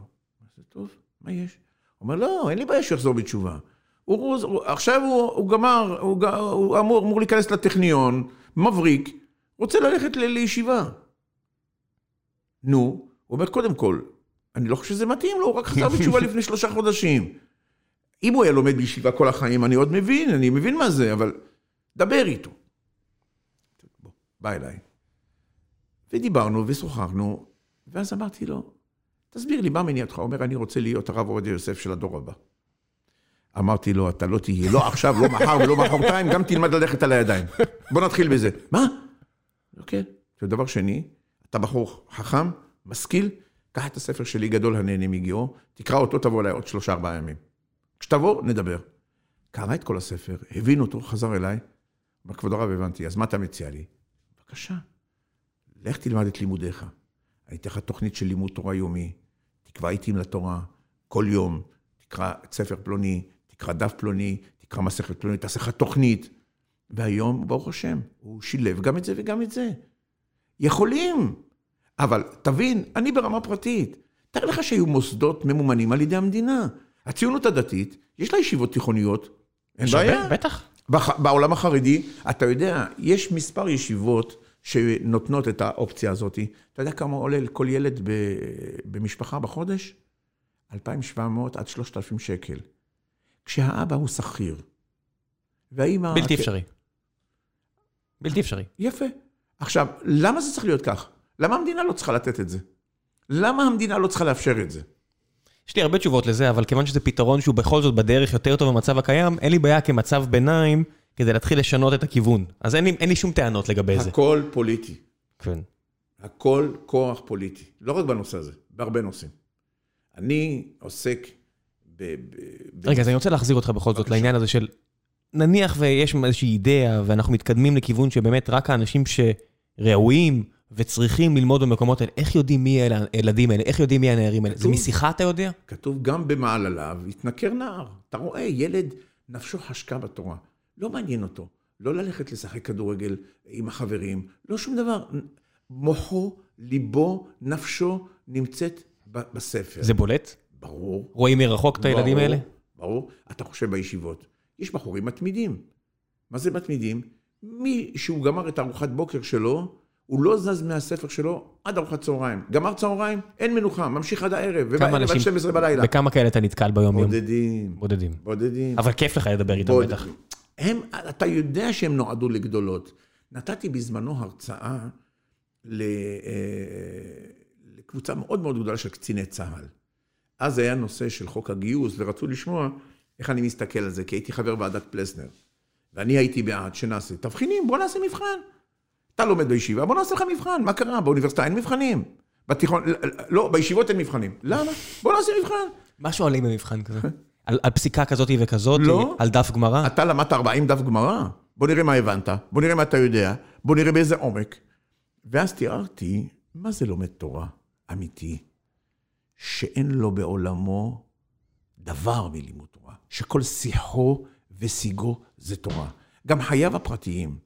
זה טוב, מה יש? הוא אומר, לא, אין לי בעיה שהוא יחזור בתשובה. הוא, הוא, עכשיו הוא, הוא גמר, הוא, הוא אמור, אמור להיכנס לטכניון, מבריק, רוצה ללכת ל, לישיבה. נו, הוא אומר, קודם כל, אני לא חושב שזה מתאים לו, הוא רק חזר בתשובה לפני שלושה חודשים. אם הוא היה לומד בישיבה כל החיים, אני עוד מבין, אני מבין מה זה, אבל דבר איתו. בוא, בא אליי. ודיברנו ושוחחנו, ואז אמרתי לו, תסביר לי, מה מניע אותך? הוא אומר, אני רוצה להיות הרב עובדיה יוסף של הדור הבא. אמרתי לו, אתה לא תהיה, לא עכשיו, לא מחר ולא מחרתיים, גם תלמד ללכת על הידיים. בוא נתחיל בזה. מה? אוקיי. ודבר שני, אתה בחור חכם, משכיל, קח את הספר שלי, גדול הנהנה מגיאו, תקרא אותו, תבוא אליי עוד שלושה, ארבעה ימים. כשתבוא, נדבר. קרא את כל הספר, הבין אותו, חזר אליי. אמר, כבוד הרב, הבנתי, אז מה אתה מציע לי? בבקשה, לך תלמד את לימודיך. אני אתן לך תוכנית של לימוד תורה יומי, תקבע עיתים לתורה, כל יום, תקרא את ספר פלוני, תקרא דף פלוני, תקרא מסכת פלוני, תעשה לך תוכנית. והיום, ברוך השם, הוא שילב גם את זה וגם את זה. יכולים, אבל תבין, אני ברמה פרטית. תאר לך שהיו מוסדות ממומנים על ידי המדינה. הציונות הדתית, יש לה ישיבות תיכוניות, אין בעיה. בטח. בח- בעולם החרדי, אתה יודע, יש מספר ישיבות שנותנות את האופציה הזאת. אתה יודע כמה עולה לכל ילד ב- במשפחה בחודש? 2,700 עד 3,000 שקל. כשהאבא הוא שכיר, והאימא... בלתי אפשרי. בלתי אפשרי. יפה. עכשיו, למה זה צריך להיות כך? למה המדינה לא צריכה לתת את זה? למה המדינה לא צריכה לאפשר את זה? יש לי הרבה תשובות לזה, אבל כיוון שזה פתרון שהוא בכל זאת בדרך יותר טוב במצב הקיים, אין לי בעיה כמצב ביניים כדי להתחיל לשנות את הכיוון. אז אין לי, אין לי שום טענות לגבי זה. הכל פוליטי. כן. הכל כוח פוליטי. לא רק בנושא הזה, בהרבה נושאים. אני עוסק ב... ב, ב רגע, אז אני רוצה להחזיר אותך בכל זאת. לעניין הזה של... נניח ויש איזושהי אידאה, ואנחנו מתקדמים לכיוון שבאמת רק האנשים שראויים וצריכים ללמוד במקומות האלה, איך יודעים מי הילדים האלה? איך יודעים מי הנערים האלה? זה. משיחה אתה יודע? כתוב גם במעלליו, התנכר נער. אתה רואה, ילד, נפשו חשקה בתורה. לא מעניין אותו. לא ללכת לשחק כדורגל עם החברים, לא שום דבר. מוחו, ליבו, נפשו נמצאת בספר. זה בולט? ברור. רואים מרחוק את הילדים ברור, האלה? ברור. אתה חושב בישיבות. יש בחורים מתמידים. מה זה מתמידים? מי שהוא גמר את ארוחת בוקר שלו, הוא לא זז מהספר שלו עד ארוחת צהריים. גמר צהריים, אין מנוחה, ממשיך עד הערב, ובערב עד אנשים- 12 בלילה. בכמה כאלה אתה נתקל ביום-יום? בודדים. בודדים. בודדים. אבל כיף לך לדבר איתם בטח. הם, אתה יודע שהם נועדו לגדולות. נתתי בזמנו הרצאה ל, אה, לקבוצה מאוד מאוד גדולה של קציני צה"ל. אז היה נושא של חוק הגיוס, ורצו לשמוע איך אני מסתכל על זה, כי הייתי חבר ועדת פלסנר. ואני הייתי בעד שנעשה תבחינים, בוא נעשה מבחן. אתה לומד בישיבה, בוא נעשה לך מבחן. מה קרה? באוניברסיטה אין מבחנים. בתיכון, לא, בישיבות אין מבחנים. למה? בוא נעשה מבחן. מה שואלים במבחן כזה? על על פסיקה כזאת וכזאת? לא. על דף גמרא? אתה למדת 40 דף גמרא? בוא נראה מה הבנת, בוא נראה מה אתה יודע, בוא נראה באיזה עומק. ואז תיארתי, מה זה לומד תורה אמיתי, שאין לו בעולמו דבר מלימוד תורה, שכל שיחו ושיגו זה תורה. גם חייו הפרטיים,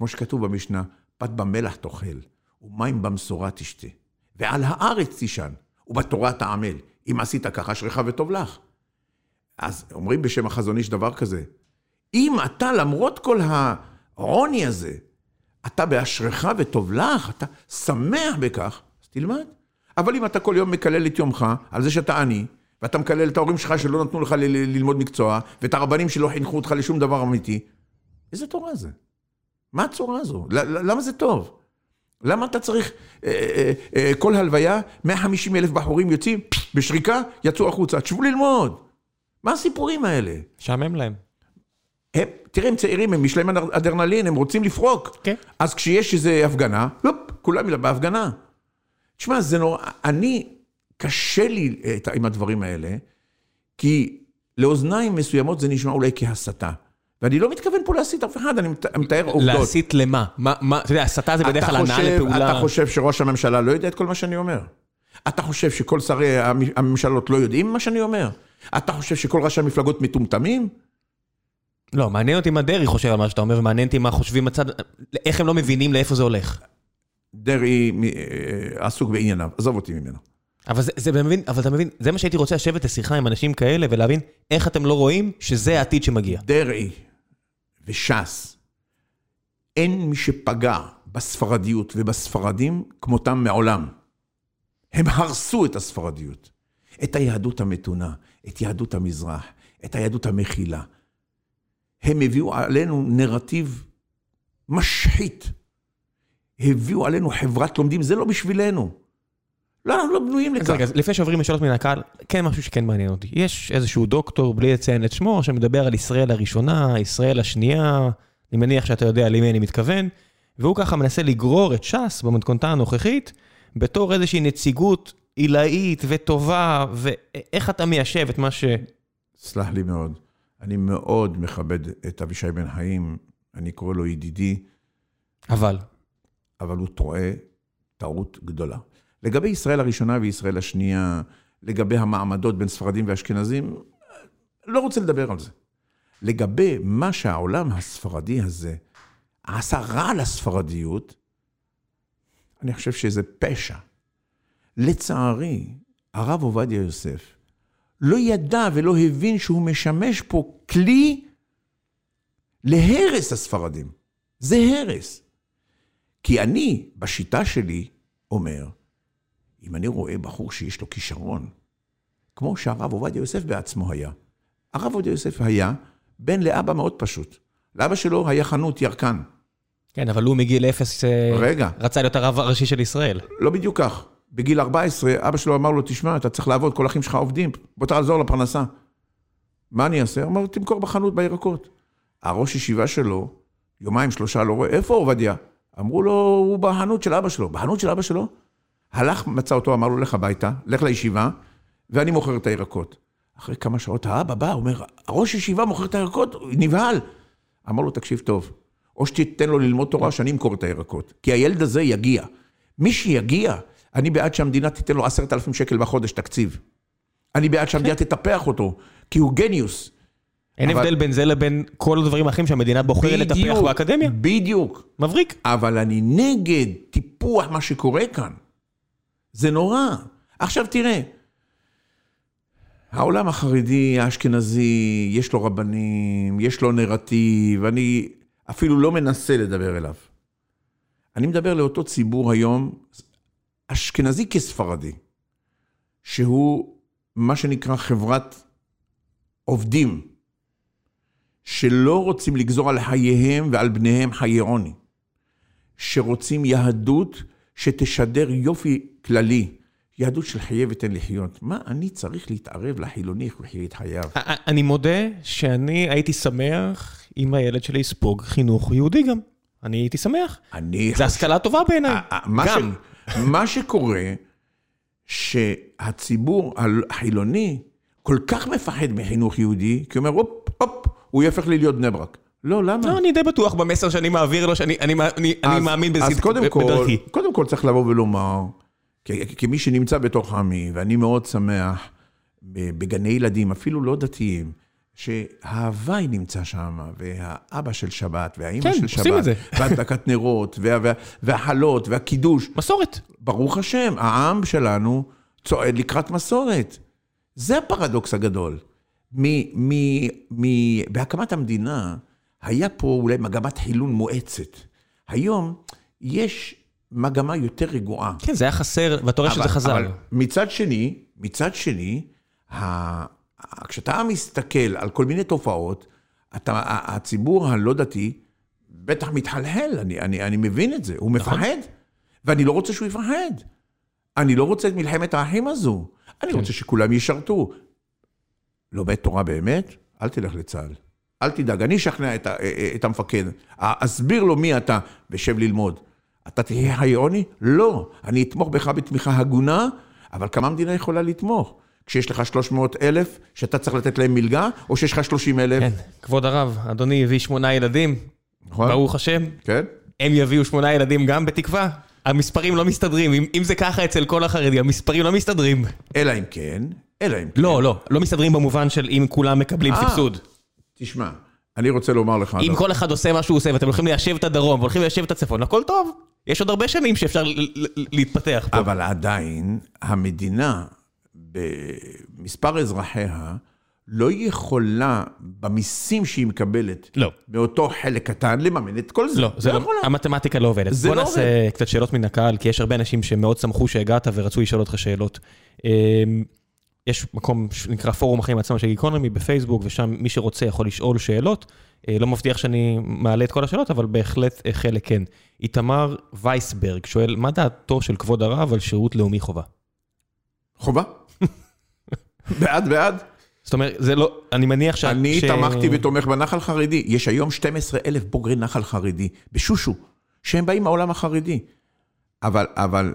כמו שכתוב במשנה, פת במלח תאכל, ומים במשורה תשתה, ועל הארץ תישן, ובתורה תעמל. אם עשית ככה, אשריך וטוב לך. אז אומרים בשם החזון איש דבר כזה, אם אתה, למרות כל העוני הזה, אתה באשריך וטוב לך, אתה שמח בכך, אז תלמד. אבל אם אתה כל יום מקלל את יומך על זה שאתה עני, ואתה מקלל את ההורים שלך שלא נתנו לך ללמוד מקצוע, ואת הרבנים שלא חינכו אותך לשום דבר אמיתי, איזה תורה זה? מה הצורה הזו? למה זה טוב? למה אתה צריך, אה, אה, אה, כל הלוויה, 150 אלף בחורים יוצאים, בשריקה, יצאו החוצה, תשבו ללמוד. מה הסיפורים האלה? משעמם להם. הם, תראה, הם צעירים, הם יש להם אדר- אדרנלין, הם רוצים לפרוק. כן. אז כשיש איזו הפגנה, הופ, כולם בהפגנה. תשמע, זה נורא, אני, קשה לי עם הדברים האלה, כי לאוזניים מסוימות זה נשמע אולי כהסתה. ואני לא מתכוון פה להסית אף אחד, אני מת- מתאר עובדות. להסית למה? מה, מה, אתה יודע, הסתה זה בדרך כלל הנעה לפעולה. אתה חושב שראש הממשלה לא יודע את כל מה שאני אומר? אתה חושב שכל שרי המ- הממשלות לא יודעים מה שאני אומר? אתה חושב שכל ראשי המפלגות מטומטמים? לא, מעניין אותי מה דרעי חושב על מה שאתה אומר, ומעניין אותי מה חושבים הצד... איך הם לא מבינים לאיפה זה הולך. דרעי אה, עסוק בענייניו, עזוב אותי ממנו. אבל זה, זה מבין, אבל אתה מבין, זה מה שהייתי רוצה לשבת לשיחה עם אנשים כאלה ולהבין איך אתם לא רואים שזה העתיד שמגיע. דרעי וש"ס, אין מי שפגע בספרדיות ובספרדים כמותם מעולם. הם הרסו את הספרדיות, את היהדות המתונה, את יהדות המזרח, את היהדות המכילה. הם הביאו עלינו נרטיב משחית. הביאו עלינו חברת לומדים, זה לא בשבילנו. לא, אנחנו לא בנויים לכך. רגע, לפני שעוברים לשאלות מן הקהל, כן משהו שכן מעניין אותי. יש איזשהו דוקטור, בלי לציין את שמו, שמדבר על ישראל הראשונה, ישראל השנייה, אני מניח שאתה יודע למי אני מתכוון, והוא ככה מנסה לגרור את ש"ס במתכונתה הנוכחית, בתור איזושהי נציגות עילאית וטובה, ואיך אתה מיישב את מה ש... סלח לי מאוד. אני מאוד מכבד את אבישי בן חיים, אני קורא לו ידידי, אבל. אבל הוא טועה טעות גדולה. לגבי ישראל הראשונה וישראל השנייה, לגבי המעמדות בין ספרדים ואשכנזים, לא רוצה לדבר על זה. לגבי מה שהעולם הספרדי הזה עשה רע לספרדיות, אני חושב שזה פשע. לצערי, הרב עובדיה יוסף לא ידע ולא הבין שהוא משמש פה כלי להרס הספרדים. זה הרס. כי אני, בשיטה שלי, אומר, אם אני רואה בחור שיש לו כישרון, כמו שהרב עובדיה יוסף בעצמו היה. הרב עובדיה יוסף היה בן לאבא מאוד פשוט. לאבא שלו היה חנות ירקן. כן, אבל הוא מגיל אפס אה, רגע. רצה להיות הרב הראשי של ישראל. לא בדיוק כך. בגיל 14, אבא שלו אמר לו, תשמע, אתה צריך לעבוד, כל האחים שלך עובדים, בוא תעזור לפרנסה. מה אני אעשה? אמר, תמכור בחנות בירקות. הראש ישיבה שלו, יומיים, שלושה, לא רואה, איפה עובדיה? אמרו לו, הוא בחנות של אבא שלו. בחנות של אבא שלו? הלך, מצא אותו, אמר לו, לך הביתה, לך לישיבה, ואני מוכר את הירקות. אחרי כמה שעות האבא בא, אומר, הראש ישיבה מוכר את הירקות, נבהל. אמר לו, תקשיב טוב, או שתיתן לו ללמוד תורה, שאני אמכור את הירקות. כי הילד הזה יגיע. מי שיגיע, אני בעד שהמדינה תיתן לו עשרת אלפים שקל בחודש תקציב. אני בעד שהמדינה תטפח אותו, כי הוא גניוס. אין אבל- הבדל בין זה לבין כל הדברים האחרים שהמדינה בוחרת לטפח באקדמיה. בדיוק. מבריק. אבל אני נגד טיפוח מה שקורה כאן. זה נורא. עכשיו תראה, העולם החרדי, האשכנזי, יש לו רבנים, יש לו נרטיב, אני אפילו לא מנסה לדבר אליו. אני מדבר לאותו ציבור היום, אשכנזי כספרדי, שהוא מה שנקרא חברת עובדים, שלא רוצים לגזור על חייהם ועל בניהם חיי עוני. שרוצים יהדות שתשדר יופי כללי. יהדות של חיה ותן לחיות. מה אני צריך להתערב לחילוני איך הוא יחיה את חייו? אני מודה שאני הייתי שמח אם הילד שלי יספוג חינוך יהודי גם. אני הייתי שמח. אני... זו השכלה טובה בעיניי. גם. מה שקורה, שהציבור החילוני כל כך מפחד מחינוך יהודי, כי הוא אומר, הופ, הופ, הוא יהפך לי להיות בני ברק. לא, למה? לא, אני די בטוח במסר שאני מעביר לו, שאני אני, אני, אני אז- מאמין אז בזכות קודם כל, בדרכי. קודם כל צריך לבוא ולומר, כמי שנמצא בתוך עמי, ואני מאוד שמח בגני ילדים, אפילו לא דתיים, שההוואי נמצא שם, והאבא של שבת, והאימא כן, של עושים שבת, את זה. והדלקת נרות, וה- וה- והחלות, והקידוש. מסורת. ברוך השם, העם שלנו צועד לקראת מסורת. זה הפרדוקס הגדול. מ- מ- מ- בהקמת המדינה היה פה אולי מגמת חילון מואצת. היום יש מגמה יותר רגועה. כן, זה היה חסר, ואתה רואה שזה חזר. אבל מצד שני, מצד שני, ה- כשאתה מסתכל על כל מיני תופעות, אתה, הציבור הלא דתי בטח מתחלחל, אני, אני, אני מבין את זה, הוא נכון. מפחד, ואני לא רוצה שהוא יפחד. אני לא רוצה את מלחמת האחים הזו, אני כן. רוצה שכולם ישרתו. לומד תורה באמת? אל תלך לצה"ל. אל תדאג, אני אשכנע את, ה- את המפקד, אסביר לו מי אתה, ושב ללמוד. אתה תהיה חיי עוני? לא. אני אתמוך בך בתמיכה הגונה, אבל כמה המדינה יכולה לתמוך? כשיש לך 300 אלף, שאתה צריך לתת להם מלגה, או שיש לך 30 אלף? כן, כבוד הרב, אדוני הביא שמונה ילדים, נכון? ברוך השם, כן? הם יביאו שמונה ילדים גם בתקווה. המספרים לא מסתדרים, אם, אם זה ככה אצל כל החרדים, המספרים לא מסתדרים. אלא אם כן, אלא אם כן. לא, לא, לא מסתדרים במובן של אם כולם מקבלים אה. סבסוד. תשמע, אני רוצה לומר לך... אם. כל אחד עושה מה שהוא עושה ואתם הולכים ליישב את הדרום והולכים ליישב את הצפון, הכל טוב. יש עוד הרבה שנים שאפשר להתפתח פה. אבל עדיין, המדינה, במספר אזרחיה, לא יכולה, במיסים שהיא מקבלת, לא. מאותו חלק קטן, לממן את כל זה. לא, זה לא, יכולה. המתמטיקה לא עובדת. בוא לא נעשה קצת שאלות מן הקהל, כי יש הרבה אנשים שמאוד שמחו שהגעת ורצו לשאול אותך שאלות. יש מקום שנקרא פורום החיים עצמם של גיקונומי בפייסבוק, ושם מי שרוצה יכול לשאול שאלות. אה, לא מבטיח שאני מעלה את כל השאלות, אבל בהחלט אה, חלק כן. איתמר וייסברג שואל, מה דעתו של כבוד הרב על שירות לאומי חובה? חובה. בעד, בעד. זאת אומרת, זה לא, אני מניח ש... אני ש- תמכתי ותומך בנחל חרדי. יש היום 12 אלף בוגרי נחל חרדי, בשושו, שהם באים מהעולם החרדי. אבל, אבל,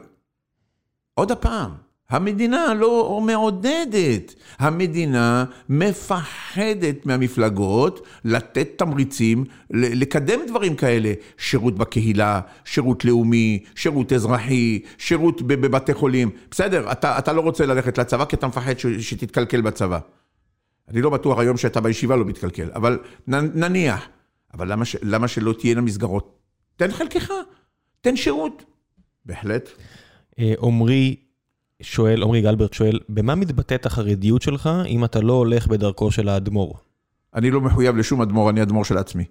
עוד הפעם, המדינה לא מעודדת. המדינה מפחדת מהמפלגות לתת תמריצים, לקדם דברים כאלה. שירות בקהילה, שירות לאומי, שירות אזרחי, שירות בבתי חולים. בסדר, אתה, אתה לא רוצה ללכת לצבא כי אתה מפחד ש- שתתקלקל בצבא. אני לא בטוח היום שאתה בישיבה לא מתקלקל, אבל נניח. אבל למה, למה שלא תהיינה מסגרות? תן חלקך, תן שירות. בהחלט. אה, עמרי שואל, עמרי גלברט שואל, במה מתבטאת החרדיות שלך אם אתה לא הולך בדרכו של האדמו"ר? אני לא מחויב לשום אדמו"ר, אני אדמו"ר של עצמי.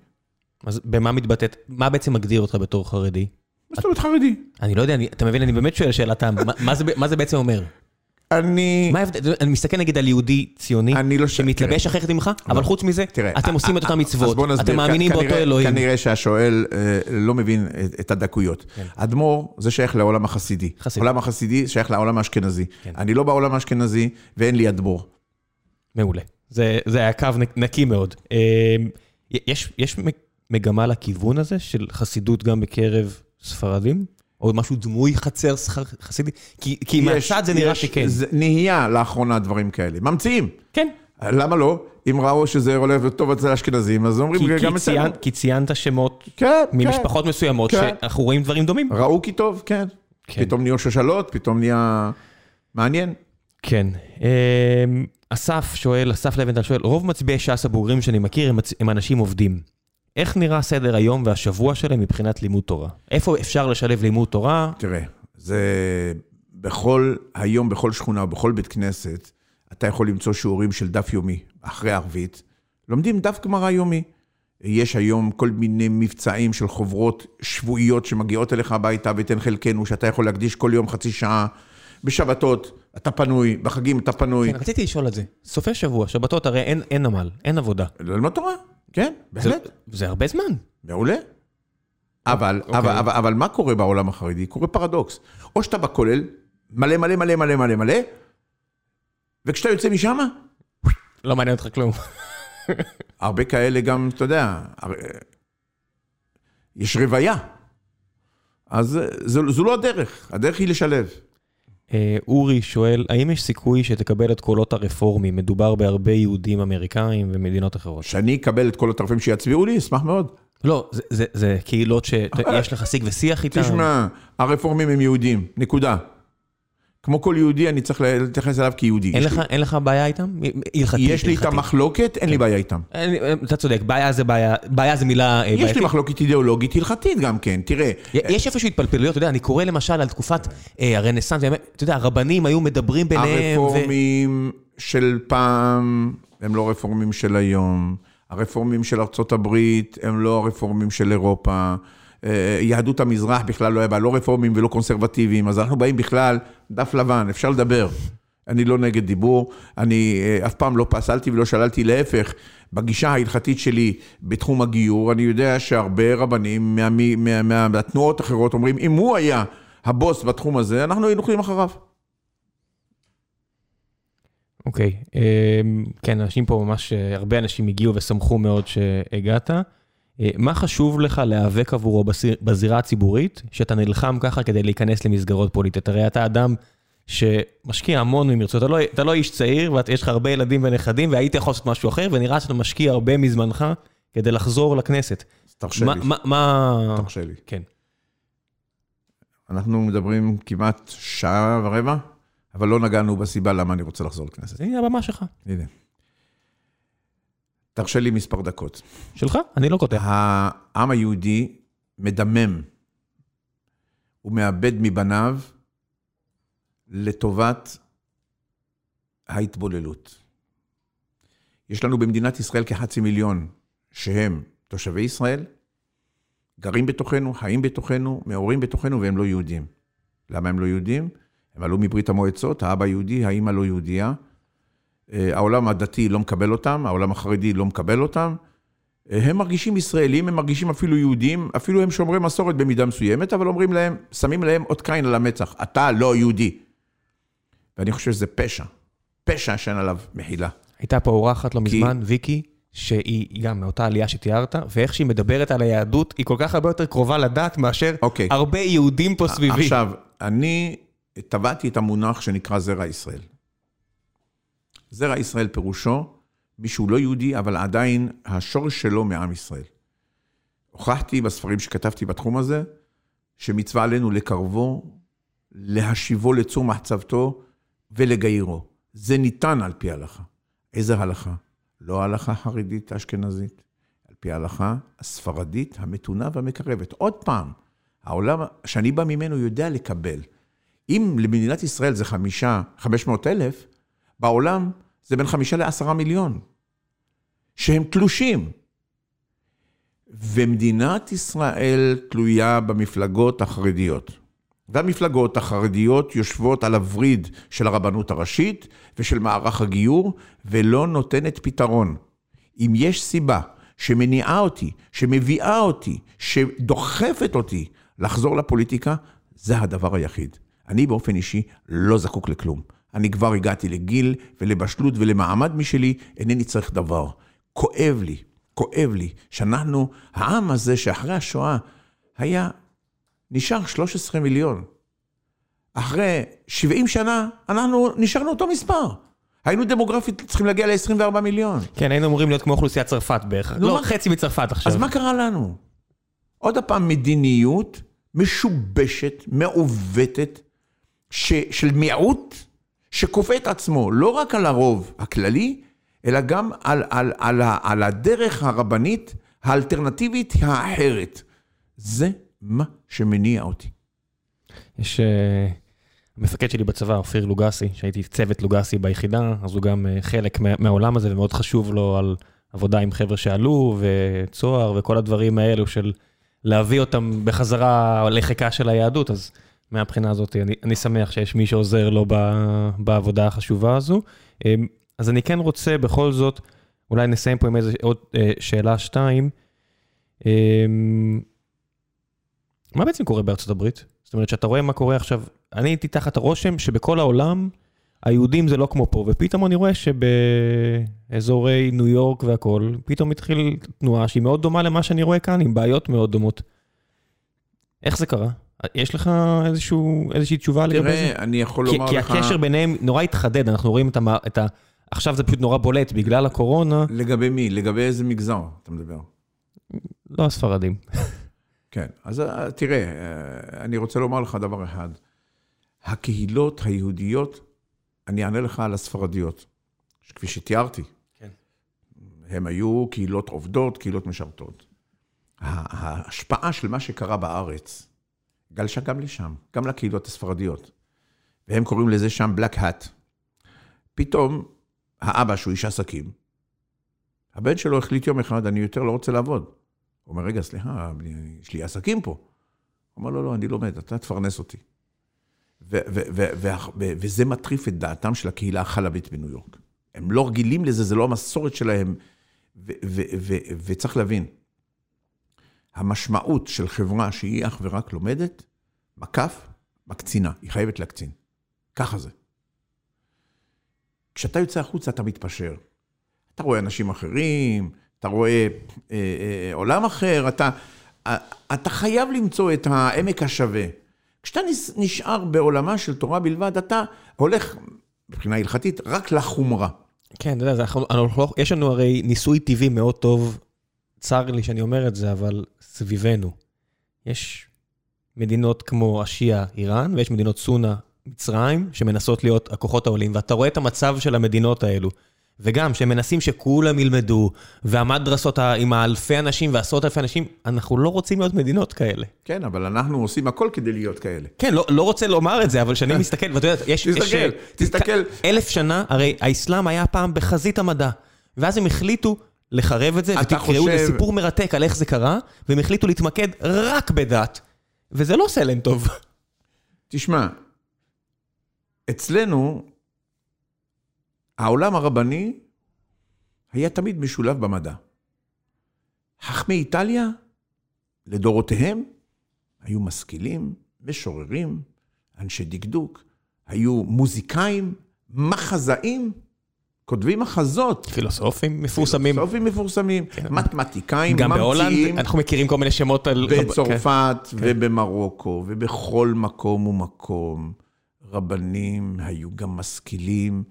אז במה מתבטאת, מה בעצם מגדיר אותך בתור חרדי? מה זאת אומרת חרדי? אני לא יודע, אני, אתה מבין, אני באמת שואל שאלת תם, מה, מה, זה, מה זה בעצם אומר? אני... מה ההבדל, אני מסתכל נגיד על יהודי ציוני, אני לא ש- שמתלבש. אחרת ממך, אבל חוץ מזה, תראה, אתם עושים את אה, אותן אה, מצוות. אתם מאמינים באותו אלוהים. כנראה שהשואל אה, לא מבין את- את הדקויות. כן. אדמו"ר זה שייך לעולם החסידי. חסידי. העולם החסידי שייך לעולם האשכנזי. כן. אני לא בעולם האשכנזי ואין לי אדמו"ר. מעולה. זה, זה היה קו נק- נקי מאוד. אה, יש, יש מגמה לכיוון הזה של חסידות גם בקרב ספרדים? או משהו דמוי חצר חסידי? כי, מהצד זה נראה שכן. זה נהיה לאחרונה דברים כאלה. ממציאים. כן. למה לא? אם ראו שזה הולך טוב אצל האשכנזים, אז אומרים כי, גם אצלנו. כי ציינת שמות כן, כן. ממשפחות מסוימות כן. שאנחנו רואים דברים דומים. ראו כי טוב, כן. כן. פתאום נהיו שושלות, פתאום נהיה מעניין. כן. אמ, אסף שואל, אסף לבנטל שואל, רוב מצביעי ש"ס הבוגרים שאני מכיר הם, הם אנשים עובדים. איך נראה סדר היום והשבוע שלהם מבחינת לימוד תורה? איפה אפשר לשלב לימוד תורה? תראה, זה בכל, היום בכל שכונה, בכל בית כנסת, אתה יכול למצוא שיעורים של דף יומי, אחרי ערבית. לומדים דף גמרא יומי. יש היום כל מיני מבצעים של חוברות שבועיות שמגיעות אליך הביתה ותן חלקנו, שאתה יכול להקדיש כל יום חצי שעה. בשבתות אתה פנוי, בחגים אתה פנוי. כן, רציתי לשאול את זה. סופי שבוע, שבתות, הרי אין, אין נמל, אין עבודה. ללמוד תורה, כן, בהחלט. זה, זה הרבה זמן. מעולה. אבל, אוקיי. אבל, אבל, אבל מה קורה בעולם החרדי? קורה פרדוקס. או שאתה בכולל, מלא מלא מלא מלא מלא מלא, וכשאתה יוצא משם, לא מעניין אותך כלום. הרבה כאלה גם, אתה יודע, יש רוויה. אז זו, זו לא הדרך, הדרך היא לשלב. אה, אורי שואל, האם יש סיכוי שתקבל את קולות הרפורמים? מדובר בהרבה יהודים אמריקאים ומדינות אחרות. שאני אקבל את כל הטרפים שיצביעו לי, אשמח מאוד. לא, זה, זה, זה קהילות שיש לך שיג ושיח איתן. תשמע, הרפורמים הם יהודים, נקודה. כמו כל יהודי, אני צריך להתייחס אליו כיהודי. אין לך, אין לך בעיה איתם? הלכתית, יש לי איתם. מחלוקת, אין לי בעיה איתם. אין לי- אתה צודק, בעיה זה בעיה, בעיה זה מילה אה, יש בעייתית. לי מחלוקת אידיאולוגית הלכתית גם כן, תראה. יש איפשהו התפלפלויות, אתה יודע, אני קורא למשל על תקופת אה, הרנסאנס, אתה יודע, הרבנים היו מדברים ביניהם. ו- הרפורמים של פעם הם לא רפורמים של היום. הרפורמים של ארצות הברית הם לא הרפורמים של אירופה. אה, יהדות המזרח בכלל לא היה בה, לא רפורמים ולא קונסרבטיביים, אז אנחנו באים בכלל דף לבן, אפשר לדבר. אני לא נגד דיבור, אני אה, אף פעם לא פסלתי ולא שללתי, להפך, בגישה ההלכתית שלי בתחום הגיור, אני יודע שהרבה רבנים מה, מה, מה, מהתנועות אחרות אומרים, אם הוא היה הבוס בתחום הזה, אנחנו היינו הולכים אחריו. אוקיי, אמ, כן, אנשים פה ממש, אה, הרבה אנשים הגיעו ושמחו מאוד שהגעת. אה, מה חשוב לך להיאבק עבורו בזירה הציבורית, שאתה נלחם ככה כדי להיכנס למסגרות פוליטיות? הרי אתה אדם שמשקיע המון ממרצות, אתה לא, אתה לא איש צעיר ויש לך הרבה ילדים ונכדים, והיית יכול לעשות משהו אחר, ונראה שאתה משקיע הרבה מזמנך כדי לחזור לכנסת. אז תרשה לי, מה, מה... תרשה לי. כן. אנחנו מדברים כמעט שעה ורבע, אבל לא נגענו בסיבה למה אני רוצה לחזור לכנסת. הנה הבמה שלך. הנה. תרשה לי מספר דקות. שלך, אני לא קוטע. העם היהודי מדמם. הוא מאבד מבניו לטובת ההתבוללות. יש לנו במדינת ישראל כחצי מיליון שהם תושבי ישראל, גרים בתוכנו, חיים בתוכנו, מעורים בתוכנו והם לא יהודים. למה הם לא יהודים? הם עלו מברית המועצות, האבא יהודי, האמא לא יהודייה. אה, העולם הדתי לא מקבל אותם, העולם החרדי לא מקבל אותם. אה, הם מרגישים ישראלים, הם מרגישים אפילו יהודים, אפילו הם שומרי מסורת במידה מסוימת, אבל אומרים להם, שמים להם אות קין על המצח, אתה לא יהודי. ואני חושב שזה פשע, פשע שאין עליו מחילה. הייתה פה אורחת לא כי- מזמן, ויקי, שהיא גם מאותה עלייה שתיארת, ואיך שהיא מדברת על היהדות, היא כל כך הרבה יותר קרובה לדת מאשר אוקיי. הרבה יהודים פה סביבי. עכשיו, אני טבעתי את המונח שנקרא זרע ישראל. זרע ישראל פירושו מישהו לא יהודי, אבל עדיין השורש שלו מעם ישראל. הוכחתי בספרים שכתבתי בתחום הזה, שמצווה עלינו לקרבו, להשיבו לצור מחצבתו ולגיירו. זה ניתן על פי ההלכה. איזה הלכה? לא ההלכה חרדית אשכנזית, על פי ההלכה הספרדית המתונה והמקרבת. עוד פעם, העולם שאני בא ממנו יודע לקבל. אם למדינת ישראל זה חמישה, חמש מאות אלף, בעולם זה בין חמישה לעשרה מיליון, שהם תלושים. ומדינת ישראל תלויה במפלגות החרדיות. והמפלגות החרדיות יושבות על הווריד של הרבנות הראשית ושל מערך הגיור, ולא נותנת פתרון. אם יש סיבה שמניעה אותי, שמביאה אותי, שדוחפת אותי לחזור לפוליטיקה, זה הדבר היחיד. אני באופן אישי לא זקוק לכלום. אני כבר הגעתי לגיל ולבשלות ולמעמד משלי, אינני צריך דבר. כואב לי, כואב לי, שאנחנו, העם הזה שאחרי השואה היה, נשאר 13 מיליון. אחרי 70 שנה, אנחנו נשארנו אותו מספר. היינו דמוגרפית צריכים להגיע ל-24 מיליון. כן, היינו אמורים להיות כמו אוכלוסיית צרפת בערך. לא, חצי מצרפת עכשיו. אז מה קרה לנו? עוד פעם, מדיניות משובשת, מעוותת, ש, של מיעוט, שכופה את עצמו לא רק על הרוב הכללי, אלא גם על, על, על, על, הדרך הרבנית האלטרנטיבית האחרת. זה מה שמניע אותי. יש... אה, המפקד שלי בצבא, אופיר לוגסי, שהייתי צוות לוגסי ביחידה, אז הוא גם אה, חלק מהעולם הזה, ומאוד חשוב לו על עבודה עם חבר'ה שעלו, וצוהר, וכל הדברים האלו של להביא אותם בחזרה לחיקה של היהדות, אז מהבחינה הזאת אני, אני שמח שיש מי שעוזר לו ב, בעבודה החשובה הזו. אמ, אז אני כן רוצה בכל זאת, אולי נסיים פה עם איזה עוד אה, שאלה שתיים. אמ, מה בעצם קורה בארצות הברית? זאת אומרת, שאתה רואה מה קורה עכשיו, אני הייתי תחת הרושם שבכל העולם, היהודים זה לא כמו פה, ופתאום אני רואה שבאזורי ניו יורק והכול, פתאום התחיל תנועה שהיא מאוד דומה למה שאני רואה כאן, עם בעיות מאוד דומות. איך זה קרה? יש לך איזשהו, איזושהי תשובה לגבי זה? תראה, אני יכול לומר כי לך... כי הקשר ביניהם נורא התחדד, אנחנו רואים את ה... את ה... עכשיו זה פשוט נורא בולט בגלל הקורונה. לגבי מי? לגבי איזה מגזר אתה מדבר? לא הספרדים. כן, אז אה, תראה, אה, אני רוצה לומר לך דבר אחד. הקהילות היהודיות, אני אענה לך על הספרדיות, כפי שתיארתי. כן. הם היו קהילות עובדות, קהילות משרתות. ההשפעה של מה שקרה בארץ גלשה גם לשם, גם לקהילות הספרדיות. והם קוראים לזה שם Black Hat. פתאום, האבא, שהוא איש עסקים, הבן שלו החליט יום אחד, אני יותר לא רוצה לעבוד. הוא אומר, רגע, סליחה, יש לי עסקים פה. הוא אומר, לא, לא, אני לומד, אתה תפרנס אותי. וזה מטריף את דעתם של הקהילה החלבית בניו יורק. הם לא רגילים לזה, זה לא המסורת שלהם, וצריך להבין, המשמעות של חברה שהיא אך ורק לומדת, מקף, מקצינה, היא חייבת להקצין. ככה זה. כשאתה יוצא החוצה אתה מתפשר. אתה רואה אנשים אחרים, אתה רואה אה, אה, עולם אחר, אתה, אה, אתה חייב למצוא את העמק השווה. כשאתה נשאר בעולמה של תורה בלבד, אתה הולך, מבחינה הלכתית, רק לחומרה. כן, אתה יודע, אנחנו, אנחנו, יש לנו הרי ניסוי טבעי מאוד טוב, צר לי שאני אומר את זה, אבל סביבנו. יש מדינות כמו אשיה, איראן, ויש מדינות סונה, מצרים, שמנסות להיות הכוחות העולים, ואתה רואה את המצב של המדינות האלו. וגם, שהם מנסים שכולם ילמדו, והמדרסות עם האלפי אנשים ועשרות אלפי אנשים, אנחנו לא רוצים להיות מדינות כאלה. כן, אבל אנחנו עושים הכל כדי להיות כאלה. כן, לא, לא רוצה לומר את זה, אבל כשאני מסתכל, ואתה יודע, יש... תסתכל, יש, תסתכל. אלף שנה, הרי האסלאם היה פעם בחזית המדע, ואז הם החליטו לחרב את זה, ותקראו, חושב... זה סיפור מרתק על איך זה קרה, והם החליטו להתמקד רק בדת, וזה לא עושה להם טוב. תשמע, אצלנו, העולם הרבני היה תמיד משולב במדע. חכמי איטליה, לדורותיהם, היו משכילים, משוררים, אנשי דקדוק, היו מוזיקאים, מחזאים, כותבים מחזות. פילוסופים מפורסמים. פילוסופים מפורסמים, כן. מתמטיקאים, ממציאים. גם בהולנד, אנחנו מכירים כל מיני שמות על... בצרפת כן. ובמרוקו ובכל מקום ומקום. רבנים היו גם משכילים.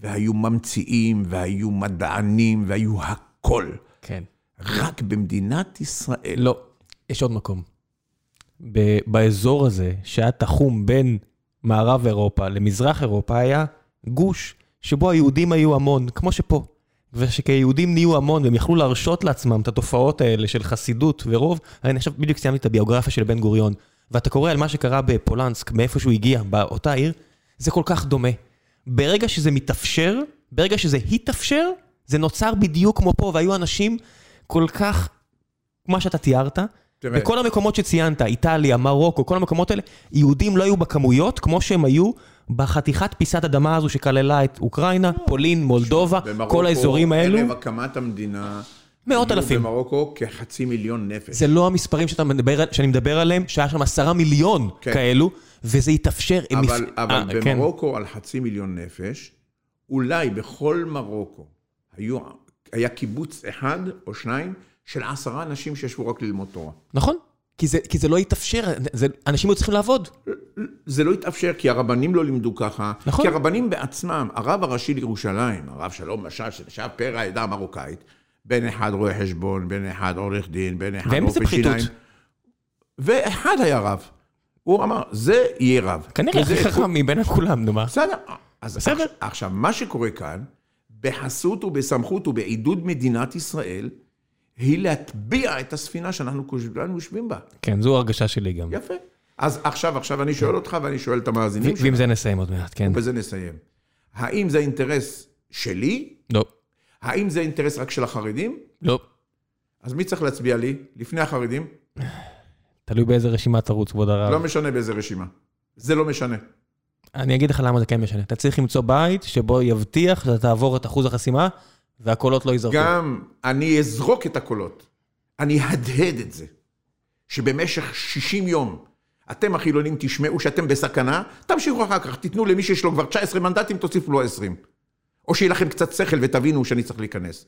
והיו ממציאים, והיו מדענים, והיו הכל. כן. רק במדינת ישראל. לא, יש עוד מקום. באזור הזה, שהיה תחום בין מערב אירופה למזרח אירופה, היה גוש שבו היהודים היו המון, כמו שפה. ושכיהודים נהיו המון והם יכלו להרשות לעצמם את התופעות האלה של חסידות ורוב, אני עכשיו בדיוק סיימתי את הביוגרפיה של בן גוריון, ואתה קורא על מה שקרה בפולנסק, מאיפה שהוא הגיע, באותה עיר, זה כל כך דומה. ברגע שזה מתאפשר, ברגע שזה התאפשר, זה נוצר בדיוק כמו פה, והיו אנשים כל כך, מה שאתה תיארת. בכל המקומות שציינת, איטליה, מרוקו, כל המקומות האלה, יהודים לא היו בכמויות כמו שהם היו בחתיכת פיסת אדמה הזו שכללה את אוקראינה, פולין, מולדובה, במרוקו, כל האזורים האלו. ערב הקמת המדינה, מאות אלפים. במרוקו כחצי מיליון נפש. זה לא המספרים שאתה מדבר, שאני מדבר עליהם, שהיה שם עשרה מיליון כן. כאלו, וזה התאפשר. אבל, מס- אבל אה, כן. במרוקו על חצי מיליון נפש, אולי בכל מרוקו היו, היה קיבוץ אחד או שניים של עשרה אנשים שישבו רק ללמוד תורה. נכון, כי זה, כי זה לא התאפשר, זה, אנשים היו צריכים לעבוד. זה לא התאפשר כי הרבנים לא לימדו ככה. נכון. כי הרבנים בעצמם, הרב הראשי לירושלים, הרב שלום משאש, שהיה פרא העדה המרוקאית, בן אחד רואה חשבון, בן אחד עורך דין, בן אחד רופא. שיניים. ואחד היה רב. הוא אמר, זה יהיה רב. כנראה הכי חכם מבין כולם, נו מה. בסדר. אז בסדר. עכשיו, מה שקורה כאן, בחסות ובסמכות ובעידוד מדינת ישראל, היא להטביע את הספינה שאנחנו כולנו יושבים בה. כן, זו הרגשה שלי גם. יפה. אז עכשיו, עכשיו אני שואל אותך ואני שואל את המאזינים ו- ועם זה נסיים עוד מעט, כן. ובזה נסיים. האם זה אינטרס שלי? לא, האם זה אינטרס רק של החרדים? לא. אז מי צריך להצביע לי? לפני החרדים? תלוי באיזה רשימה תרוץ, כבוד הרב. לא משנה באיזה רשימה. זה לא משנה. אני אגיד לך למה זה כן משנה. אתה צריך למצוא בית שבו יבטיח שאתה תעבור את אחוז החסימה, והקולות לא ייזרקו. גם אני אזרוק את הקולות. אני אהדהד את זה. שבמשך 60 יום אתם החילונים תשמעו שאתם בסכנה, תמשיכו אחר כך, תיתנו למי שיש לו כבר 19 מנדטים, תוסיפו לו 20. או שיהיה לכם קצת שכל ותבינו שאני צריך להיכנס.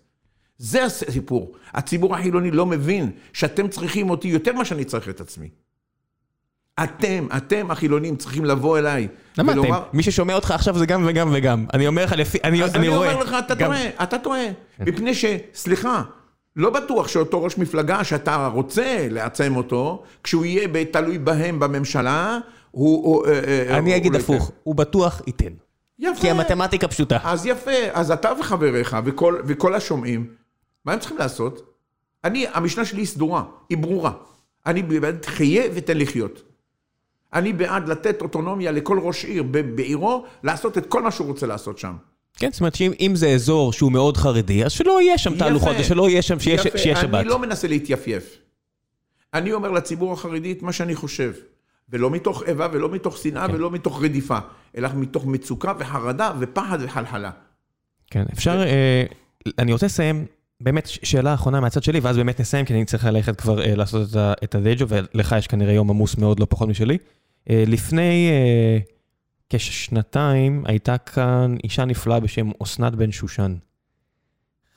זה הסיפור. הציבור החילוני לא מבין שאתם צריכים אותי יותר ממה שאני צריך את עצמי. אתם, אתם החילונים צריכים לבוא אליי. למה אתם? מי ששומע אותך עכשיו זה גם וגם וגם. אני אומר לך לפי, אני אז אני רואה. אומר לך, אתה טועה, אתה טועה. מפני ש... סליחה, לא בטוח שאותו ראש מפלגה שאתה רוצה לעצם אותו, כשהוא יהיה תלוי בהם בממשלה, הוא... הוא, אה, אה, אני אגיד לא הפוך. הוא בטוח ייתן. יפה. כי המתמטיקה פשוטה. אז יפה, אז אתה וחבריך וכל, וכל השומעים, מה הם צריכים לעשות? אני, המשנה שלי היא סדורה, היא ברורה. אני בעד חיה ותן לחיות. אני בעד לתת אוטונומיה לכל ראש עיר בעירו, לעשות את כל מה שהוא רוצה לעשות שם. כן, זאת אומרת שאם אם זה אזור שהוא מאוד חרדי, אז שלא יהיה שם. תהלוכות, ושלא יהיה שם, שיהיה יפה, שבת. אני לא מנסה להתייפייף. אני אומר לציבור החרדי את מה שאני חושב. ולא מתוך איבה ולא מתוך שנאה כן. ולא מתוך רדיפה, אלא מתוך מצוקה וחרדה ופחד וחלחלה. כן, אפשר, אה, אני רוצה לסיים, באמת, שאלה אחרונה מהצד שלי, ואז באמת נסיים, כי אני צריך ללכת כבר אה, לעשות את את הדיי ג'וב, ולך יש כנראה יום עמוס מאוד, לא פחות משלי. אה, לפני אה, כשנתיים הייתה כאן אישה נפלאה בשם אסנת בן שושן.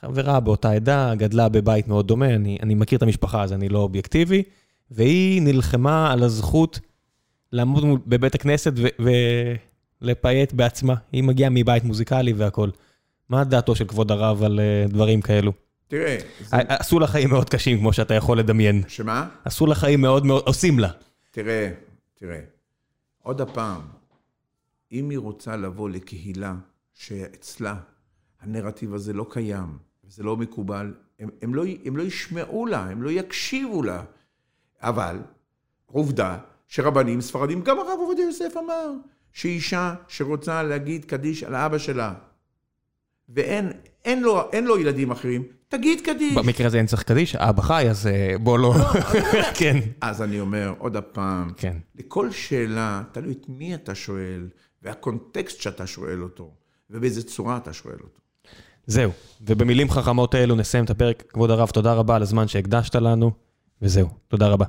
חברה באותה עדה, גדלה בבית מאוד דומה, אני, אני מכיר את המשפחה, אז אני לא אובייקטיבי, והיא נלחמה על הזכות לעמוד בבית הכנסת ולפייט בעצמה. היא מגיעה מבית מוזיקלי והכול. מה דעתו של כבוד הרב על אה, דברים כאלו? תראה, עשו לה חיים מאוד קשים, כמו שאתה יכול לדמיין. שמה? עשו לה חיים מאוד מאוד, עושים לה. תראה, תראה, עוד הפעם, אם היא רוצה לבוא לקהילה שאצלה הנרטיב הזה לא קיים, זה לא מקובל, הם, הם, לא, הם לא ישמעו לה, הם לא יקשיבו לה. אבל, עובדה שרבנים ספרדים, גם הרב עובדיה יוסף אמר, שאישה שרוצה להגיד קדיש על אבא שלה, ואין אין לו, אין לו ילדים אחרים, תגיד קדיש. במקרה הזה אין צריך קדיש, אבא חי, אז אה, בוא לא... כן, אז אני אומר, עוד הפעם, כן. לכל שאלה, תלוי את מי אתה שואל, והקונטקסט שאתה שואל אותו, ובאיזה צורה אתה שואל אותו. זהו. ובמילים חכמות האלו נסיים את הפרק. כבוד הרב, תודה רבה על הזמן שהקדשת לנו, וזהו. תודה רבה.